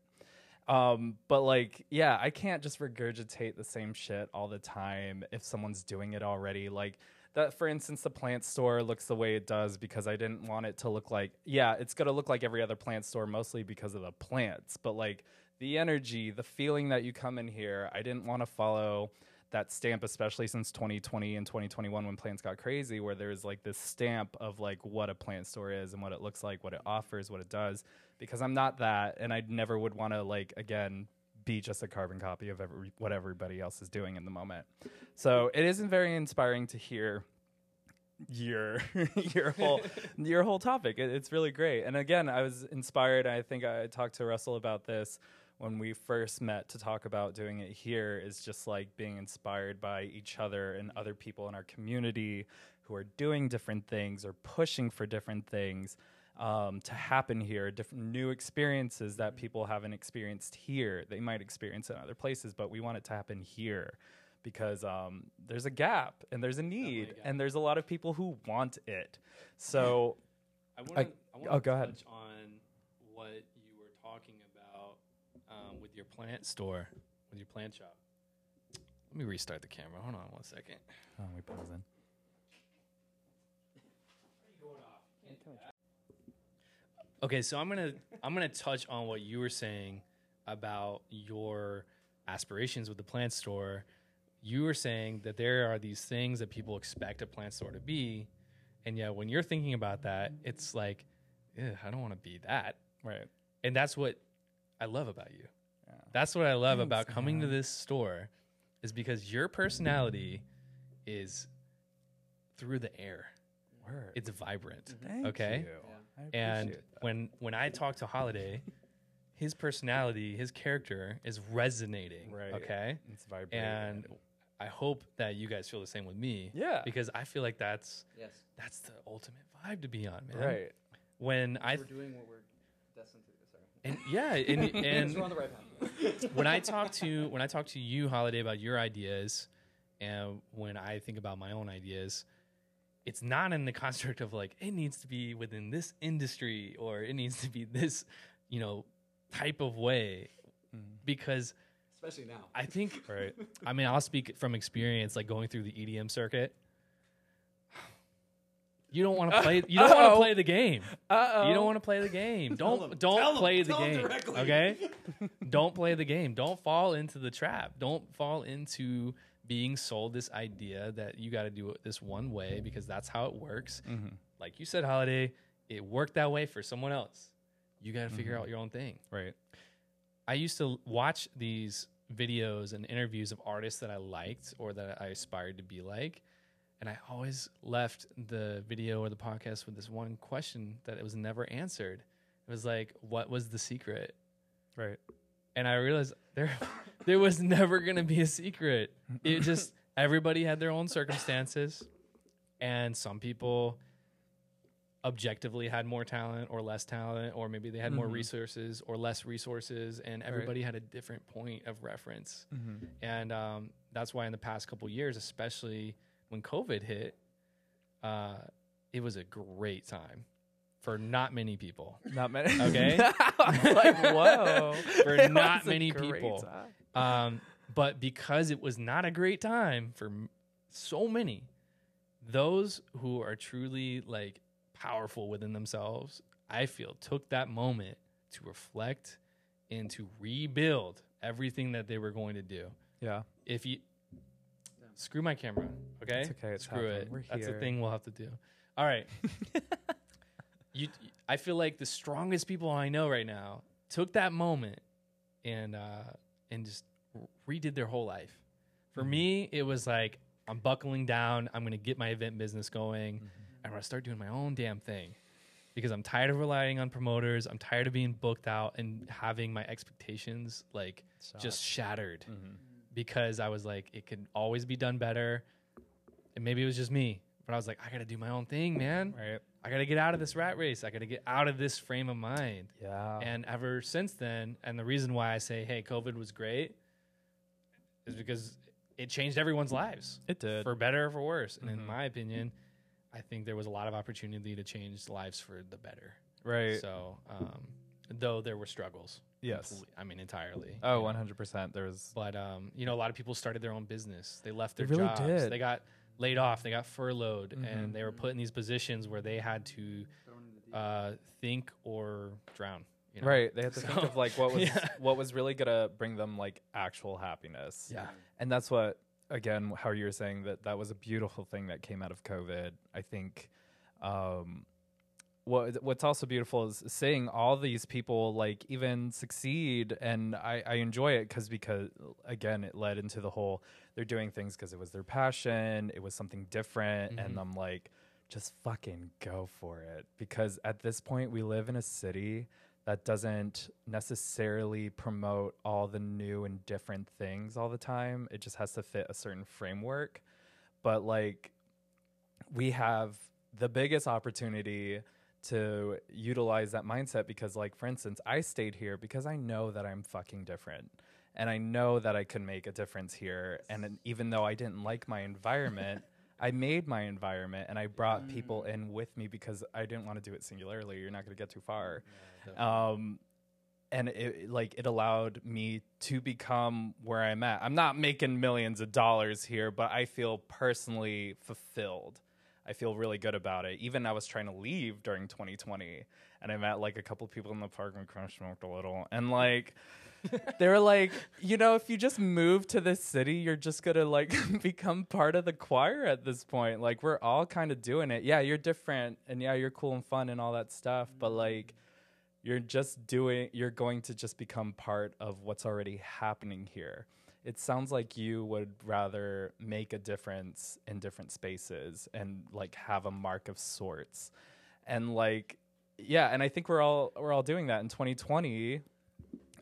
Um, but like, yeah, I can't just regurgitate the same shit all the time if someone's doing it already. Like that, for instance, the plant store looks the way it does because I didn't want it to look like, yeah, it's gonna look like every other plant store mostly because of the plants, but like the energy, the feeling that you come in here, I didn't want to follow that stamp, especially since 2020 and 2021 when plants got crazy, where there's like this stamp of like what a plant store is and what it looks like, what it offers, what it does. Because I'm not that, and I never would want to like again be just a carbon copy of every, what everybody else is doing in the moment. So it isn't very inspiring to hear your your whole your whole topic. It, it's really great. And again, I was inspired. I think I talked to Russell about this when we first met to talk about doing it here is just like being inspired by each other and other people in our community who are doing different things or pushing for different things um, to happen here, different new experiences that people haven't experienced here. They might experience in other places, but we want it to happen here because um, there's a gap and there's a need gap. and there's a lot of people who want it. So I want I- to. I, oh, to go ahead. touch on what you were talking about um, with your plant store, with your plant shop. Let me restart the camera. Hold on one second. oh, we pause in. Okay, so I'm gonna I'm gonna touch on what you were saying about your aspirations with the plant store. You were saying that there are these things that people expect a plant store to be, and yet when you're thinking about that, it's like, I don't want to be that. Right. And that's what I love about you. Yeah. That's what I love Thanks, about coming to this store, is because your personality is through the air. Word. It's vibrant. Thank okay. you. I And that. when when I talk to Holliday, his personality, his character is resonating. Right. Okay. it's vibrating. And I hope that you guys feel the same with me. yeah, Because I feel like that's Yes. that's the ultimate vibe to be on, man. right. When I we're doing what we're destined to do. Sorry. and yeah, and, and we're on the right path. when I talk to when I talk to you, Holliday, about your ideas, and when I think about my own ideas, it's not in the construct of like it needs to be within this industry or it needs to be this, you know, type of way, mm-hmm. because Especially now. I think Right. I mean I'll speak from experience, like going through the EDM circuit. You don't want to play. You don't want to play the game. Uh-oh. You don't want to play the game. Don't him. don't Tell him. play the Tell game. Okay? don't play the game. Don't fall into the trap. Don't fall into being sold this idea that you got to do it this one way because that's how it works. Mm-hmm. Like you said, Holliday, it worked that way for someone else. You got to figure Mhm. out your own thing. Right. I used to watch these videos and interviews of artists that I liked or that I aspired to be like. And I always left the video or the podcast with this one question that it was never answered. It was like, what was the secret? Right. And I realized there there was never gonna be a secret. It just everybody had their own circumstances. And some people objectively had more talent or less talent, or maybe they had more Mhm. resources or less resources, and everybody had a different point of reference. Mm-hmm. And um, that's why in the past couple years, especially when COVID hit, uh, it was a great time for not many people. Not many. Okay. Like, whoa. For It not many people. Um, but because it was not a great time for so many, those who are truly like powerful within themselves, I feel took that moment to reflect and to rebuild everything that they were going to do. Yeah. If you screw my camera, okay? It's okay, it's screw happening. it. We're That's a thing we'll have to do. All right. You, I feel like the strongest people I know right now took that moment and uh, and just redid their whole life. For Mm-hmm. me, it was like I'm buckling down. I'm going to get my event business going. Mm-hmm. I'm going to start doing my own damn thing because I'm tired of relying on promoters. I'm tired of being booked out and having my expectations like just shattered Mhm. because I was like, it could always be done better. And maybe it was just me, but I was like, I got to do my own thing, man. Right. I got to get out of this rat race. I got to get out of this frame of mind. Yeah. And ever since then, and the reason why I say, hey, COVID was great is because it changed everyone's lives It did. for better or for worse. And in Mhm. my opinion, I think there was a lot of opportunity to change lives for the better. right. So, um, though there were struggles. yes. I mean, entirely. Oh, 100%. There was. But um, you know, a lot of people started their own business. They left They their really jobs. did. They got laid off. They got furloughed, Mhm. and they were put in these positions where they had to uh, think or drown. You know? Right. They had to think of like what was Yeah. what was really gonna bring them like actual happiness. Yeah. And that's what again, how you were saying that that was a beautiful thing that came out of COVID. I think um what what's also beautiful is seeing all these people like even succeed and I, I enjoy it because because again it led into the whole they're doing things because it was their passion it was something different and Mhm. I'm like just fucking go for it. Because at this point we live in a city that doesn't necessarily promote all the new and different things all the time. It just has to fit a certain framework. But like we have the biggest opportunity to utilize that mindset because like for instance i stayed here because i know that i'm fucking different and i know that i can make a difference here. And then even though i didn't like my environment i made my environment and i brought people in with me because i didn't want to do it singularly. You're not going to get too far. Um and it like it allowed me to become where i'm at. I'm not making millions of dollars here but i feel personally fulfilled. I feel really good about it. Even i was trying to leave during 2020 and i met like a couple people in the park and kind of smoked a little. And like they were like you know if you just move to this city you're just gonna like become part of the choir at this point. Like we're all kind of doing it. Yeah you're different and yeah you're cool and fun and all that stuff but mm-hmm. like you're just doing you're going to just become part of what's already happening here. It sounds like you would rather make a difference in different spaces and like have a mark of sorts. And like yeah and i think we're all we're all doing that. In 2020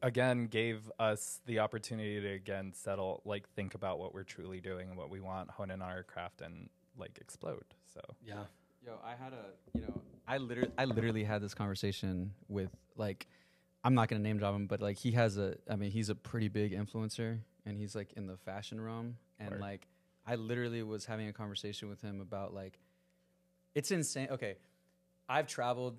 again gave us the opportunity to again settle like think about what we're truly doing and what we want hone in on our craft and like explode so Yeah. Yo, I had a, you know, I literally, I literally had this conversation with like, I'm not gonna name drop him, but like he has a, I mean, he's a pretty big influencer, and he's like in the fashion realm, and Word. like, I literally was having a conversation with him about like, it's insane. Okay, I've traveled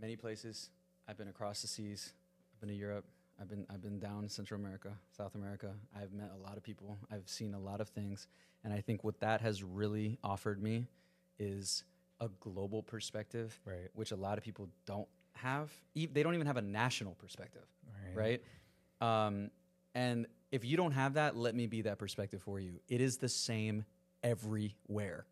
many places. I've been across the seas. I've been to Europe. I've been, I've been down Central America, South America. I've met a lot of people. I've seen a lot of things, and I think what that has really offered me is a global perspective, right which a lot of people don't have. E- They don't even have a national perspective, right? Um, and if you don't have that, let me be that perspective for you. It is the same everywhere.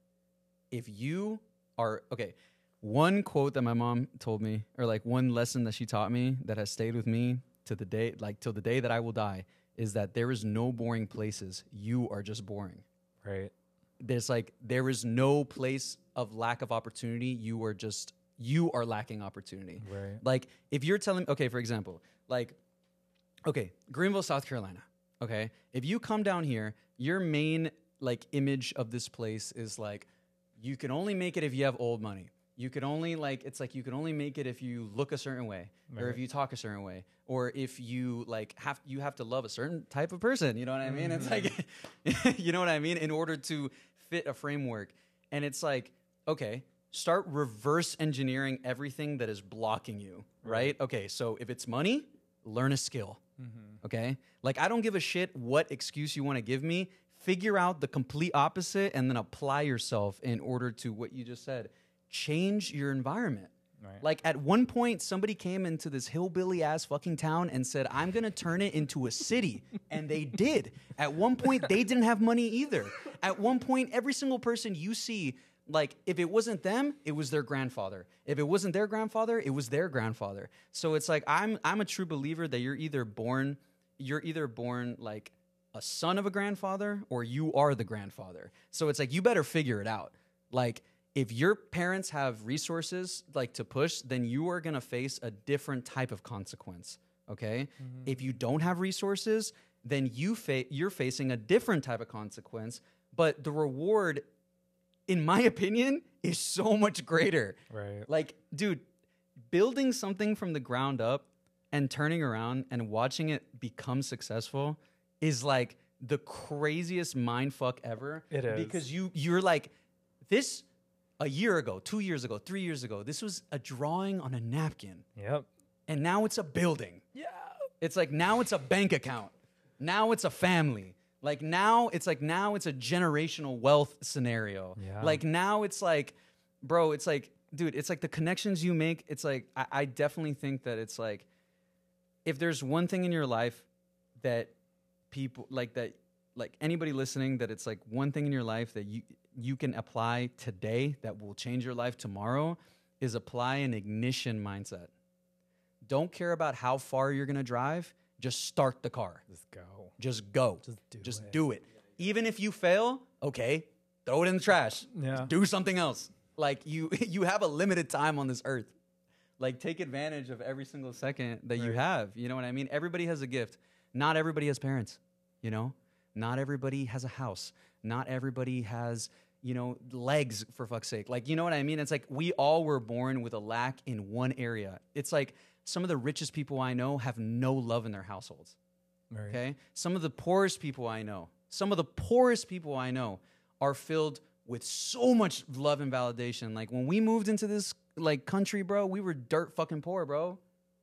If you are okay, one quote that my mom told me, or like one lesson that she taught me that has stayed with me to the day, like till the day that I will die, is that there is no boring places. You are just boring. Right. There's like there is no place of lack of opportunity. You are just you are lacking opportunity. Right. Like if you're telling okay for example like okay greenville south carolina okay? If you come down here your main like image of this place is like you can only make it if you have old money you could only like it's like you can only make it if you look a certain way or if you talk a certain way or if you like have you have to love a certain type of person you know what i mean? It's like mm-hmm. you know what i mean? In order to fit a framework. And it's like okay start reverse engineering everything that is blocking you right. okay so if it's money learn a skill mm-hmm. okay? Like i don't give a shit what excuse you want to give me. Figure out the complete opposite and then apply yourself in order to what you just said change your environment. Right. like at one point somebody came into this hillbilly ass fucking town and said i'm gonna turn it into a city and they did. At one point they didn't have money either. At one point every single person you see like if it wasn't them it was their grandfather. If it wasn't their grandfather it was their grandfather. So it's like i'm i'm a true believer that you're either born you're either born like a son of a grandfather or you are the grandfather. So it's like you better figure it out. Like if your parents have resources like to push then you are going to face a different type of consequence okay mm-hmm. if you don't have resources then you fa- you're facing a different type of consequence but the reward in my opinion is so much greater right like dude building something from the ground up and turning around and watching it become successful is like the craziest mind fuck ever. It is. because you you're like this a year ago, two years ago, three years ago. This was a drawing on a napkin, Yep. and now it's a building. Yeah. It's like now it's a bank account. Now it's a family. Like now it's like now it's a generational wealth scenario. Yeah. Like now it's like, bro, it's like, dude, it's like the connections you make. It's like I, I definitely think that it's like if there's one thing in your life that people like that like anybody listening that it's like one thing in your life that you you can apply today that will change your life tomorrow is apply an ignition mindset. Don't care about how far you're going to drive just start the car. Just go. just go. Just do just it. do it. Even if you fail okay throw it in the trash. Yeah. Just do something else. Like you you have a limited time on this earth. Like take advantage of every single second that you have. You know what i mean? Everybody has a gift. Not everybody has parents you know? Not everybody has a house not everybody has you know legs for fuck's sake like you know what i mean it's like we all were born with a lack in one area it's like some of the richest people i know have no love in their households Right. Okay. Some of the poorest people I know, some of the poorest people I know are filled with so much love and validation. Like when we moved into this like country, bro, we were dirt fucking poor, bro.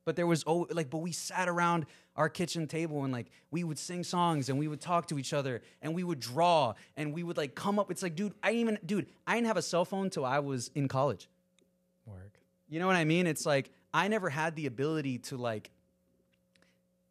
But there was oh like, but we sat around our kitchen table and like we would sing songs and we would talk to each other and we would draw and we would like come up. It's like, dude, I didn't even dude, I didn't have a cell phone till I was in college. Work. You know what I mean? It's like I never had the ability to like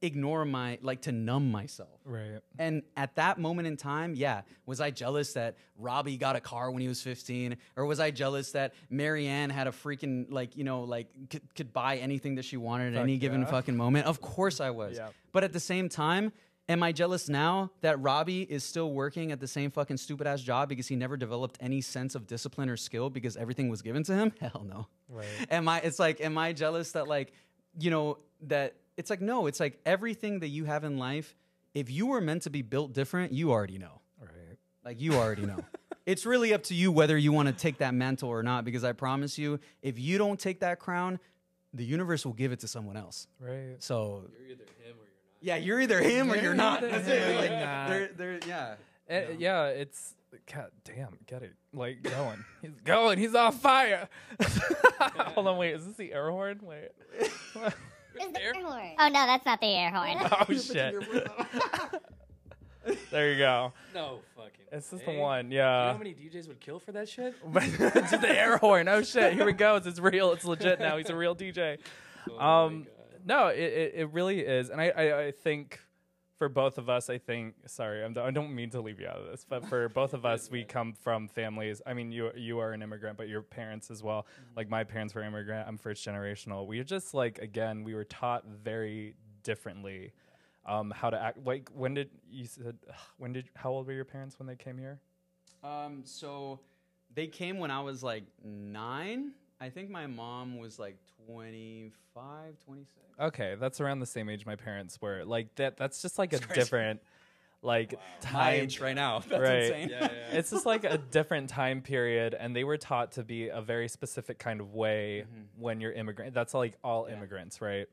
ignore my like to numb myself. Right. And at that moment in time, yeah, was I jealous that Robbie got a car when he was 15? Or was I jealous that Marianne had a freaking, like, you know, like could, could buy anything that she wanted at any given fucking moment? Of course I was. Yeah. But at the same time, am I jealous now that Robbie is still working at the same fucking stupid ass job because he never developed any sense of discipline or skill because everything was given to him? Hell no Right. am I it's like am I jealous that like you know that it's like no it's like everything that you have in life if you were meant to be built different you already know Right. like you already know it's really up to you whether you want to take that mantle or not because I promise you if you don't take that crown the universe will give it to someone else Right. so You're either him or you're not. yeah you're either him or You're you're not That's it. Like, you're they're, they're, yeah Uh, yeah, it's God damn, get it like going. He's going. He's on fire. Hold on, wait. Is this the air horn? Wait. Where's the air horn? Oh no, that's not the air horn. oh shit. there you go. No fucking. It's just way. the one. Do you know Yeah. how many DJs would kill for that shit? it's the air horn. Oh shit. Here it goes. It's real. It's legit now. He's a real DJ. Oh my Um, God. no, it, it, it really is, and I, I, I think for both of us, I think. Sorry, I'm, I don't mean to leave you out of this, but for both of us, we come from families. I mean, you you are an immigrant, but your parents as well. Like my parents were immigrant. I'm first generational. We just like again, we were taught very differently. Um, how to act? Like when did you said? When did? How old were your parents when they came here? Um, so they came when I was like nine. I think my mom was like 25, 26. Okay, that's around the same age my parents were. Like that. That's just like a crazy. different, like My time. age right now. That's Right. insane. Yeah, yeah. it's just like a different time period and they were taught to be a very specific kind of way when you're immigrant that's like all Mm-hmm. Yeah. immigrants right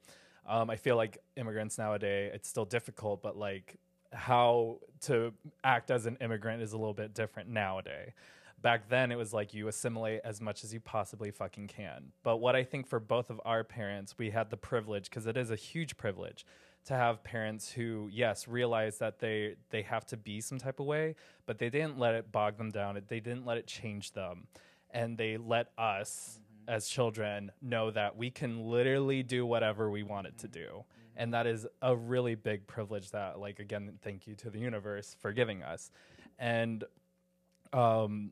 um, i feel like immigrants nowadays it's still difficult but like how to act as an immigrant is a little bit different nowadays back then it was like you assimilate as much as you possibly fucking can. But what i think for both of our parents we had the privilege because it is a huge privilege to have parents who yes realize that they they have to be some type of way but they didn't let it bog them down. They didn't let it change them. And they let us as children know that we can literally do whatever we wanted to do. And that is a really big privilege that like again thank you to the universe for giving us. And um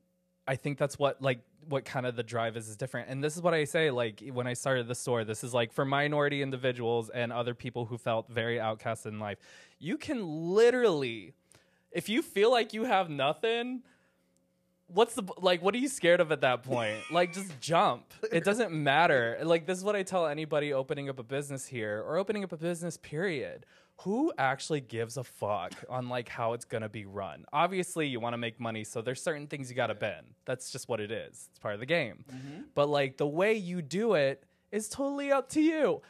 I think that's what like what kind of the drive is is different. And this is what I say like when I started the store. This is like for minority individuals and other people who felt very outcast in life. You can literally if you feel like you have nothing, what's the like what are you scared of at that point? like just jump. It doesn't matter. Like this is what I tell anybody opening up a business here or opening up a business period who actually gives a fuck on like how it's gonna be run? Obviously, you want to make money, so there's certain things you gotta bend. That's just what it is. It's part of the game. Mm-hmm. But like the way you do it is totally up to you.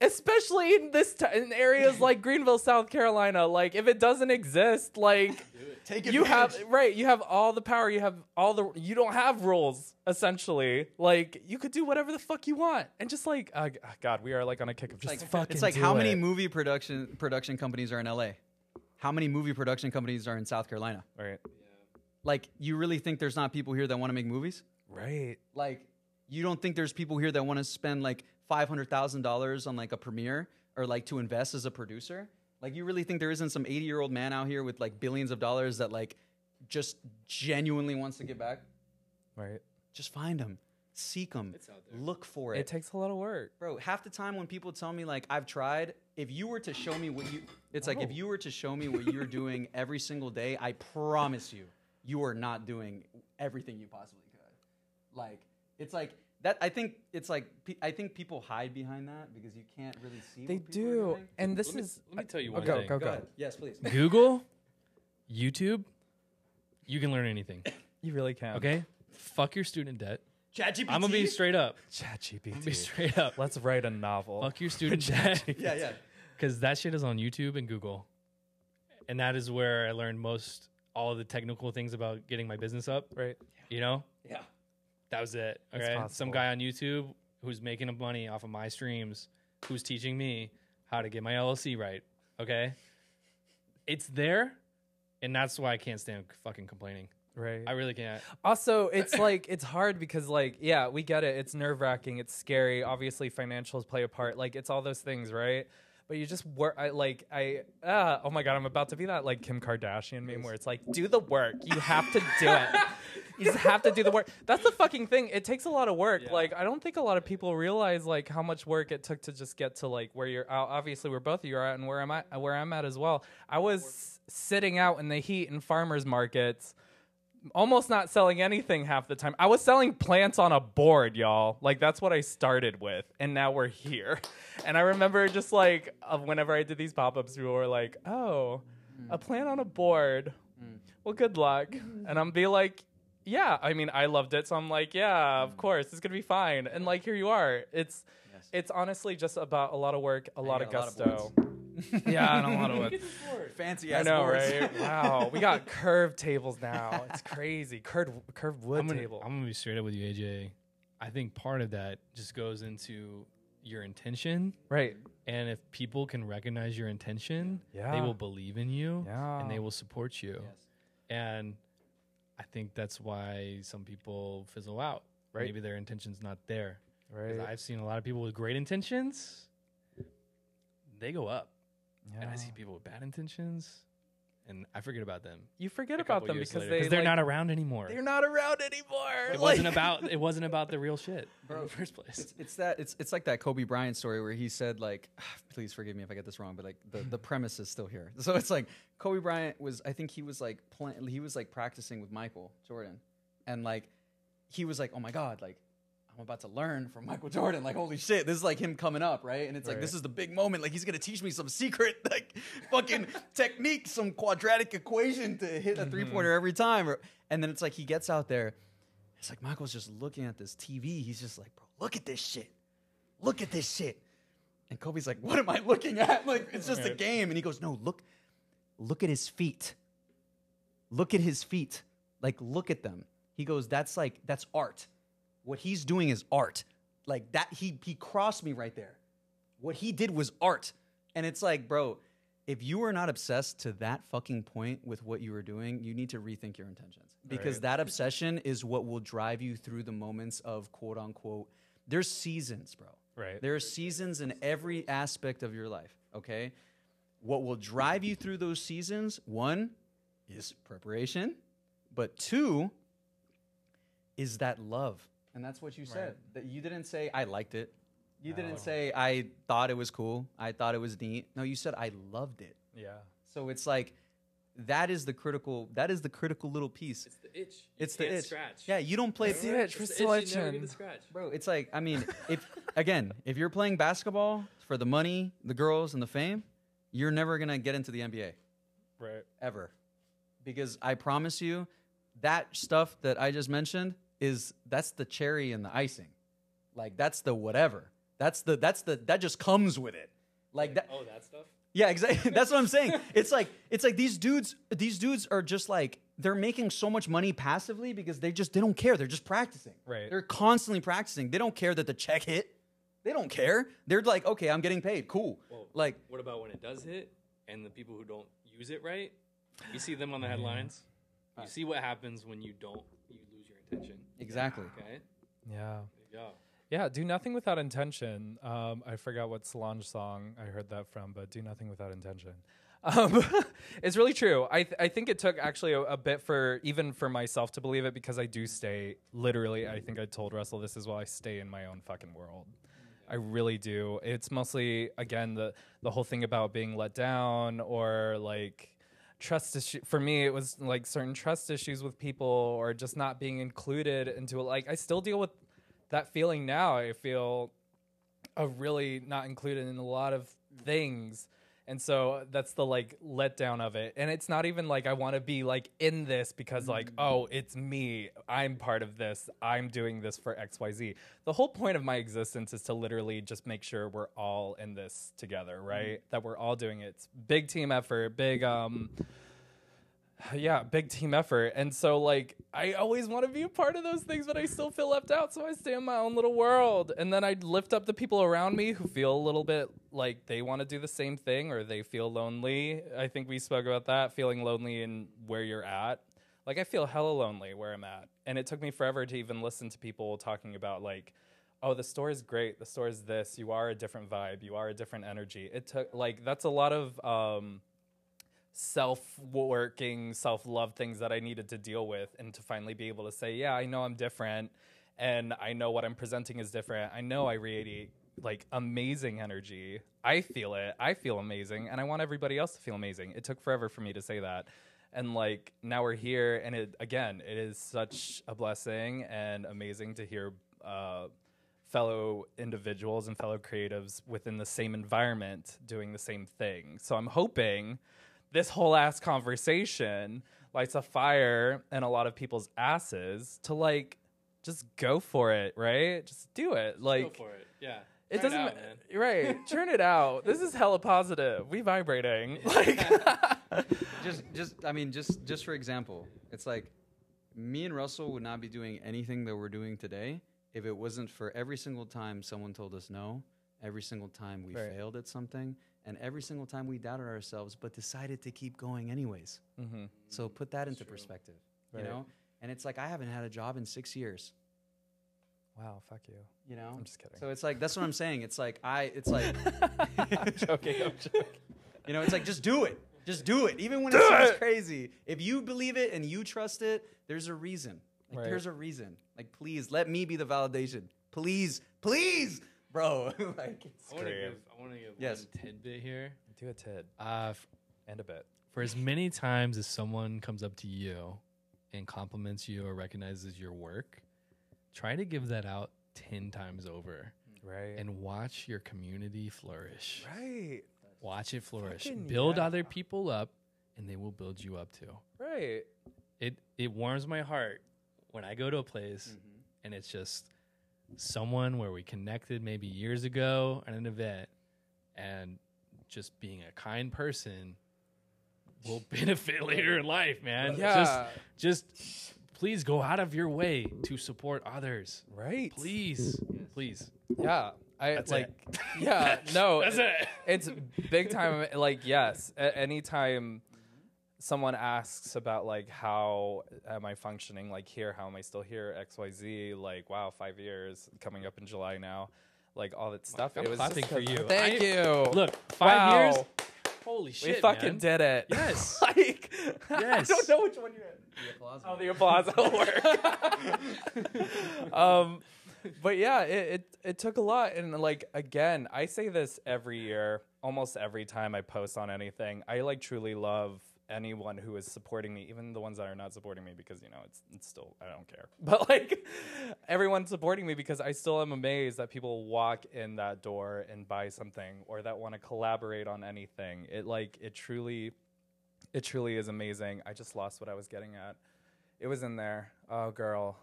Especially in this t- in areas like Greenville, South Carolina. Like if it doesn't exist, like Take you have right, you have all the power. You have all the. You don't have rules essentially. Like you could do whatever the fuck you want, and just like uh, God, we are like on a kick of just like, fucking. It's like how many movie production production companies are in LA? How many movie production companies are in South Carolina? Right, Like, you really think there's not people here that want to make movies? right. Like, you don't think there's people here that want to spend like five hundred thousand dollars on like a premiere or like to invest as a producer? Like, you really think there isn't some eighty year old man out here with like billions of dollars that like just genuinely wants to get back? Right. Just find him, seek him, It's out there. look for It It takes a lot of work. Bro, half the time when people tell me like I've tried, if you were to show me what you it's like if you were to show me what you're doing every single day, I promise you, you are not doing everything you possibly could. Like it's like that I think it's like I think people hide behind that because you can't really see They what people are do, doing. and this Let me- is. let me tell you oh, one go, thing. Go, Go go, ahead. Yes, please. Google, YouTube, you can learn anything. You really can. Okay, fuck your student debt. ChatGPT. I'm gonna be straight up. ChatGPT. I'm be straight up. Let's write a novel. Fuck your student debt. Yeah, yeah. because that shit is on YouTube and Google, and that is where I learned most all of the technical things about getting my business up. Right. You know, Yeah. That was it. It's Okay, some guy on YouTube who's making a money off of my streams, who's teaching me how to get my LLC right. Okay, it's there, and that's why I can't stand fucking complaining. Right. I really can't. Also, it's like it's hard because like yeah, we get it. It's nerve wracking. It's scary. Obviously, financials play a part. Like it's all those things, right? But you just work. I like I. Ah, oh my god, I'm about to be that like Kim Kardashian meme where it's like, do the work. You have to do it. you just have to do the work. That's the fucking thing. It takes a lot of work. Yeah. Like I don't think a lot of people realize like how much work it took to just get to like where you're. uh, Obviously, where both of you are at and where I'm at. Where I'm at as well. I was sitting out in the heat in farmers markets almost not selling anything half the time. I was selling plants on a board, y'all. Like that's what I started with, and now we're here. And I remember just like of whenever I did these pop-ups, people were like, "Oh, a mm. plant on a board. Mm. Well, good luck." And I'm be like, "Yeah." I mean, I loved it, so I'm like, "Yeah, of mm. course, it's gonna be fine." And like, here you are. It's Yes. it's honestly just about a lot of work, a lot of a lot of gusto. Yeah, and a lot of wood. Fancy I ass know, boards. right? Wow, we got curved tables now. It's crazy. Curved curved wood I'm gonna, table. I'm gonna be straight up with you, AJ. I think part of that just goes into your intention, right. and if people can recognize your intention, yeah. they will believe in you, Yeah. and they will support you. Yes. And I think that's why some people fizzle out. Right. Maybe their intention's not there. Right. I've seen a lot of people with great intentions, they go up, and I see people with bad intentions, and I forget about them You forget about them because later, they they're like, not around anymore. they're not around anymore. It Like- wasn't about it wasn't about the real shit in the first place. It's, it's that it's it's like that Kobe Bryant story where he said like, please forgive me if I get this wrong, but like the, the premise is still here. So it's like Kobe Bryant was I think he was like playing he was like practicing with Michael Jordan, and like he was like, oh my god, like I'm about to learn from Michael Jordan. Like holy shit, this is like him coming up, right? And it's like Right. this is the big moment. Like he's gonna teach me some secret like fucking technique, some quadratic equation to hit a three pointer mm-hmm. every time. Or, and then it's like he gets out there. It's like Michael's just looking at this TV. He's just like, bro, look at this shit. Look at this shit. And Kobe's like, what am I looking at? Like, it's just a game. And he goes, no, look, look at his feet. Look at his feet. Like, look at them. He goes, that's like, that's art. What he's doing is art. Like that, he he crossed me right there. What he did was art. And it's like, bro, if you are not obsessed to that fucking point with what you are doing, you need to rethink your intentions. Because Right. that obsession is what will drive you through the moments of quote unquote. There's seasons, bro. Right. There are seasons in every aspect of your life, okay? What will drive you through those seasons, one, is preparation, but two, is that love. And that's what you said. Right. That you didn't say I liked it. You No. didn't say I thought it was cool. I thought it was neat. No, you said I loved it. yeah. So it's like that is the critical that is the critical little piece. It's the itch. It's the itch. Scratch. Yeah, you don't play It's the itch for selection. scratch. Bro, it's like I mean, if again, if you're playing basketball for the money, the girls, and the fame, you're never gonna get into the NBA Right. ever, because I promise you, that stuff that I just mentioned is that's the cherry and the icing, like that's the whatever. That's the that's the that just comes with it. Like that. Oh, that stuff. Yeah, exactly. That's what I'm saying. It's like it's like these dudes these dudes are just like they're making so much money passively because they just they don't care. They're just practicing. Right. They're constantly practicing. They don't care that the check hit. They don't care. They're like, okay, I'm getting paid. Cool. Well, Like what about when it does hit and the people who don't use it right? You see them on the headlines. You see what happens when you don't. You lose your intention. exactly. Okay. Yeah. There you go. Yeah, do nothing without intention. Um, I forgot what Solange song I heard that from, but do nothing without intention. Um, it's really true. I th- I think it took actually a, a bit for even for myself to believe it because I do stay literally. I think I told Russell this as well. I stay in my own fucking world. I really do. It's mostly again the the whole thing about being let down or like trust issue for me it was like certain trust issues with people or just not being included into it. Like i still deal with that feeling now. I feel uh, really not included in a lot of things and so that's the like letdown of it. And it's not even like i want to be like in this because like oh it's me. I'm part of this. I'm doing this for xyz the whole point of my existence is to literally just make sure we're all in this together right? That we're all doing it. It's big team effort big um yeah, big team effort. And so like I always want to be a part of those things, but I still feel left out. So I stay in my own little world. And then I lift up the people around me who feel a little bit like they want to do the same thing or they feel lonely. I think we spoke about that, feeling lonely in where you're at. Like I feel hella lonely where I'm at. And it took me forever to even listen to people talking about like oh the store is great the store is this you are a different vibe you are a different energy it took like that's a lot of um self-working self-love things that i needed to deal with and to finally be able to say yeah i know i'm different and i know what i'm presenting is different. I know i radiate like amazing energy. I feel it. I feel amazing and i want everybody else to feel amazing. It took forever for me to say that. And like now we're here and it again it is such a blessing and amazing to hear uh, fellow individuals and fellow creatives within the same environment doing the same thing. So i'm hoping this whole ass conversation lights a fire in a lot of people's asses to like just go for it right just do it like Go for it. Yeah. it Try doesn't out, man. right turn it out this is hella positive we vibrating like just just I mean just just for example, it's like me and Russell would not be doing anything that we're doing today if it wasn't for every single time someone told us no, every single time we Right. failed at something, and every single time we doubted ourselves but decided to keep going anyways. Mhm. So put that into perspective, Right. you know? And it's like I haven't had a job in 6 years, wow fuck you you know? i'm just kidding So it's like that's what I'm saying. It's like I it's like i'm joking i'm joking You know, it's like just do it. Just do it. Even when it Do seems it. crazy. If you believe it and you trust it, there's a reason. Like Right. there's a reason. Like please let me be the validation. Please, please, bro. like I want to give. I want to give Yes. one tidbit here. do a tid Uh, f- and a bit for as many times as someone comes up to you and compliments you or recognizes your work, try to give that out 10 times over right and watch your community flourish. right Watch it flourish. Fucking build yeah. other people up and they will build you up too. right It it warms my heart when I go to a place Mm-hmm. and it's just someone where we connected maybe years ago at an event and just being a kind person will benefit later in life, man. yeah Just just please go out of your way to support others. right Please. Please. yeah i That's like it. yeah no That's it. it's big time like yes a- anytime someone asks about like how am i functioning like here how am i still here xyz like wow five years coming up in july now like all that stuff I'm it was clapping for you. thank I- you Look, five Wow. years. Holy shit. we fucking man. did it Yes. like i Yes. don't know which one you're in the applause. Oh, the applause will work. um, but yeah, it, it it took a lot, and like again, I say this every year, almost every time I post on anything. I like truly love anyone who is supporting me, even the ones that are not supporting me, because you know it's it's still I don't care. But like everyone supporting me because I still am amazed that people walk in that door and buy something or that want to collaborate on anything. It like it truly it truly is amazing. I just lost what I was getting at. It was in there. Oh, girl.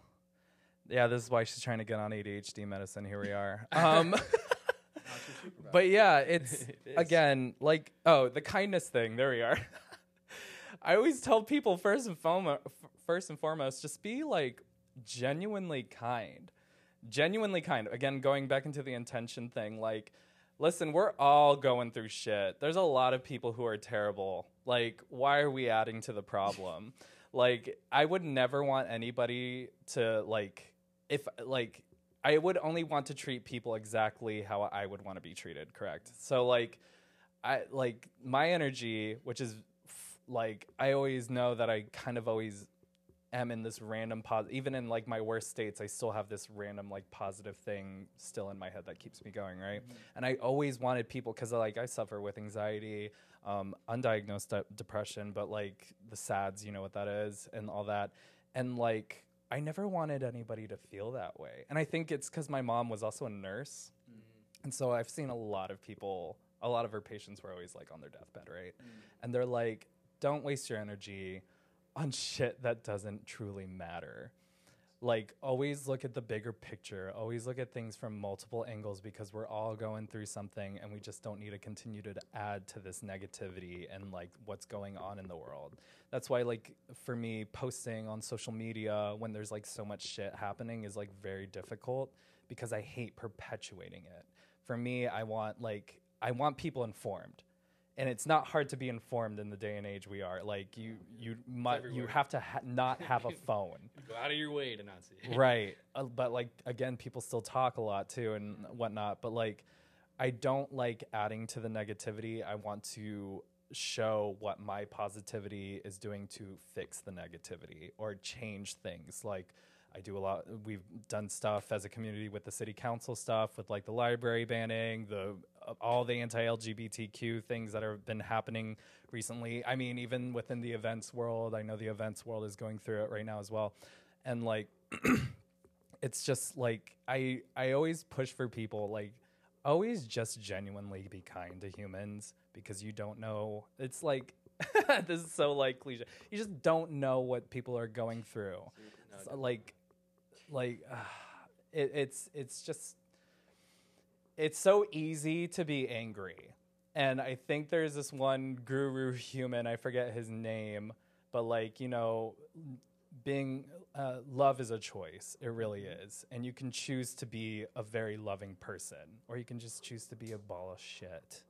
Yeah, this is why she's trying to get on ADHD medicine. Here we are. Um, but yeah, it's It again like oh the kindness thing. There we are. I always tell people first and foremost, first and foremost, just be like genuinely kind, genuinely kind. Again, going back into the intention thing, like. Listen, we're all going through shit. There's a lot of people who are terrible. Like, why are we adding to the problem? like, I would never want anybody to like if like I would only want to treat people exactly how I would want to be treated, correct? So like I like my energy, which is like I always know that I kind of always am in this random pos even in like my worst states, I still have this random like positive thing still in my head that keeps me going, right? Mm-hmm. And I always wanted people cuz like I suffer with anxiety, um undiagnosed de- depression, but like the SADS, you know what that is and all that. And like I never wanted anybody to feel that way. And I think it's cuz my mom was also a nurse. Mm-hmm. And so I've seen a lot of people, a lot of her patients were always like on their deathbed, right? Mm. And they're like, don't waste your energy on shit that doesn't truly matter. Like, always look at the bigger picture, always look at things from multiple angles because we're all going through something and we just don't need to continue to add to this negativity and like what's going on in the world. That's why, like, for me, posting on social media when there's like so much shit happening is like very difficult because I hate perpetuating it. For me, I want like I want people informed. And it's not hard to be informed in the day and age we are. Like you, you, mu- you have to ha- not have a phone, Go out of your way to not see it. right? Uh, but like again, people still talk a lot too and whatnot. But like, I don't like adding to the negativity. I want to show what my positivity is doing to fix the negativity or change things. Like I do a lot. We've done stuff as a community with the city council stuff, with like the library banning, the all the anti-LGBTQ things that have been happening recently. I mean, even within the events world, I know the events world is going through it right now as well, and like it's just like I I always push for people like always just genuinely be kind to humans because you don't know. It's like this is so like cliche. You just don't know what people are going through. So, like like uh, it, it's it's just it's so easy to be angry. And i think there's this one guru human i forget his name but like you know being uh, love is a choice. It really is. And you can choose to be a very loving person or you can just choose to be a ball of shit.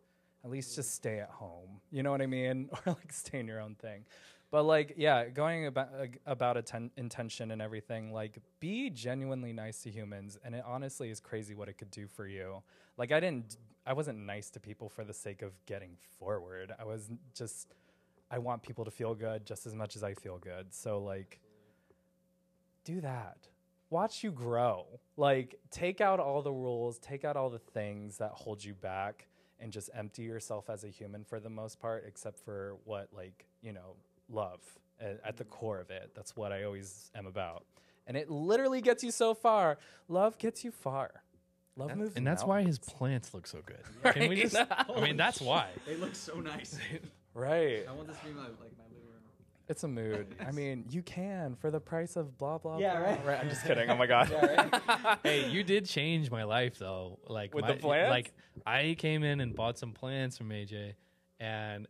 At least just stay at home. You know what i mean? Or like stay in your own thing but like yeah going about uh, about atten- intention and everything like be genuinely nice to humans and it honestly is crazy what it could do for you. Like i didn't i wasn't nice to people for the sake of getting forward. I was just i want people to feel good just as much as i feel good. So like do that. Watch you grow. Like take out all the rules take out all the things that hold you back and just empty yourself as a human for the most part except for what like you know love at, at the core of it that's what i always am about and it literally gets you so far love gets you far love moves and that's why his plants look so good. Can we just? I mean, that's why. they look so nice. right I want this to be my like my living room. it's a mood i mean you can for the price of blah blah Yeah, blah right. i'm just kidding oh my god hey, you did change my life though. Like With my, the plants? Like I came in and bought some plants from AJ, and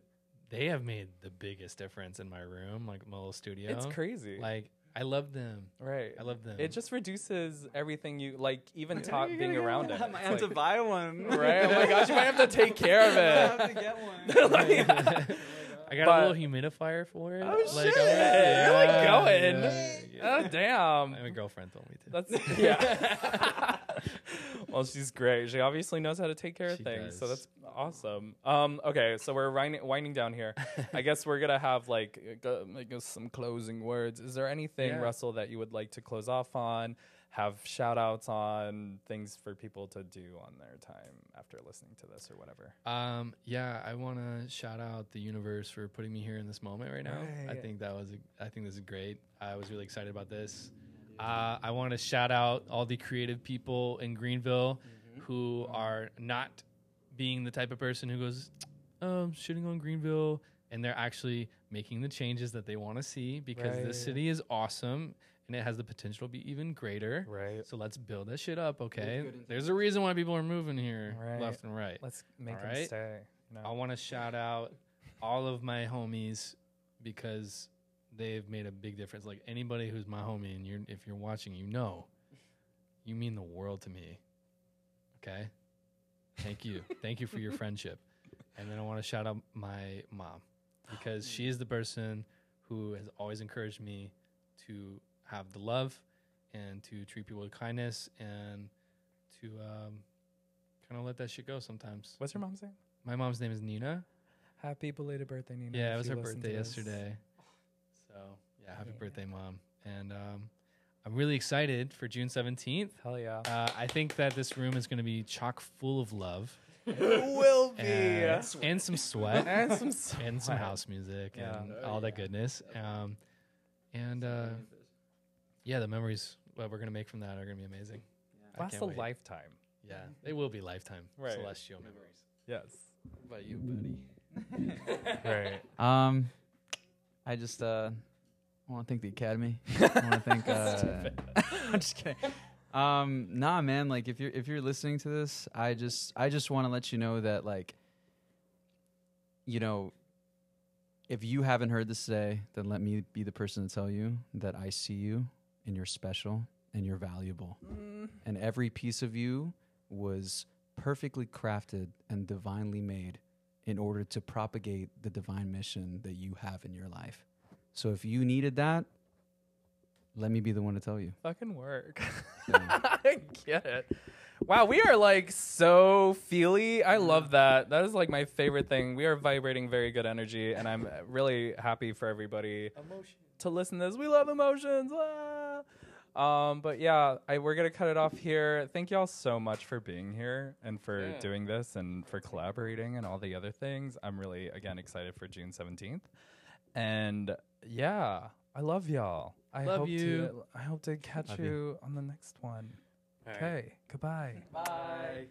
they have made the biggest difference in my room, like my little studio. it's crazy Like I love them. right I love them. it just reduces everything you like even talk being around it I might It's have to like- buy one. right oh my gosh you might have to take care of I it have to get one. I got But- a little humidifier for it. Oh like, shit! I'm You're like going. yeah, oh, yeah. Oh damn! My girlfriend told me to. That's yeah. Well, she's great. She obviously knows how to take care of She things, so does. that's awesome. Um, okay, so we're winding, winding down here. I guess we're gonna have like go, us some closing words. Is there anything, Yeah. Russell, that you would like to close off on? Have shout outs on things for people to do on their time after listening to this or whatever. Um, yeah, I want to shout out the universe for putting me here in this moment right now. I Right. think that was, a, I think this is great. I was really excited about this. Uh, I want to shout out all the creative people in Greenville who are not being the type of person who goes, um, shitting on Greenville, and they're actually making the changes that they want to see because Right. this city is awesome. and it has the potential to be even greater. Right. So let's build that shit up, okay? There's a reason why people are moving here Right. left and right. Let's make All them right. stay. You know? I want to shout out all of my homies because they've made a big difference. Like anybody who's my homie, and you're if you're watching, you know, you mean the world to me. Okay, thank you, thank you for your friendship. And then I want to shout out my mom because she is the person who has always encouraged me to have the love and to treat people with kindness and to um, kind of let that shit go sometimes. What's your mom's name? My mom's name is Nina. Happy belated birthday, Nina. Yeah, it was her birthday yesterday. So yeah, happy Yeah. birthday, mom! And um, I'm really excited for June 17th. Hell yeah. Uh, I think that this room is going to be chock full of love will be. and, and some sweat and some s- and some house music Yeah. and Oh, all that goodness. Um, and uh, yeah, the memories that we're going to make from that are going to be amazing. I Last a wait. lifetime. Yeah, they will be lifetime Right. celestial memories. Yes. What about you, buddy? Right. Um, I just uh, want to thank the academy. I want to thank. Uh, I'm just kidding. Um, nah, man. Like, if you're if you're listening to this, I just I just want to let you know that like, you know, if you haven't heard this today, then let me be the person to tell you that I see you and you're special and you're valuable, and every piece of you was perfectly crafted and divinely made in order to propagate the divine mission that you have in your life. So if you needed that, let me be the one to tell you. Fucking work. I get it. Wow, we are like so feely. I love that. That is like my favorite thing. We are vibrating very good energy, and I'm really happy for everybody to listen to this. We love emotions. Ah. Um, but yeah, I, we're gonna cut it off here. Thank y'all so much for being here and for Yeah. doing this and for collaborating and all the other things. I'm really again excited for June 17th. And yeah, I love y'all. I Love hope you. to I hope to catch you, you. on the next one. All right. Okay, goodbye. Bye.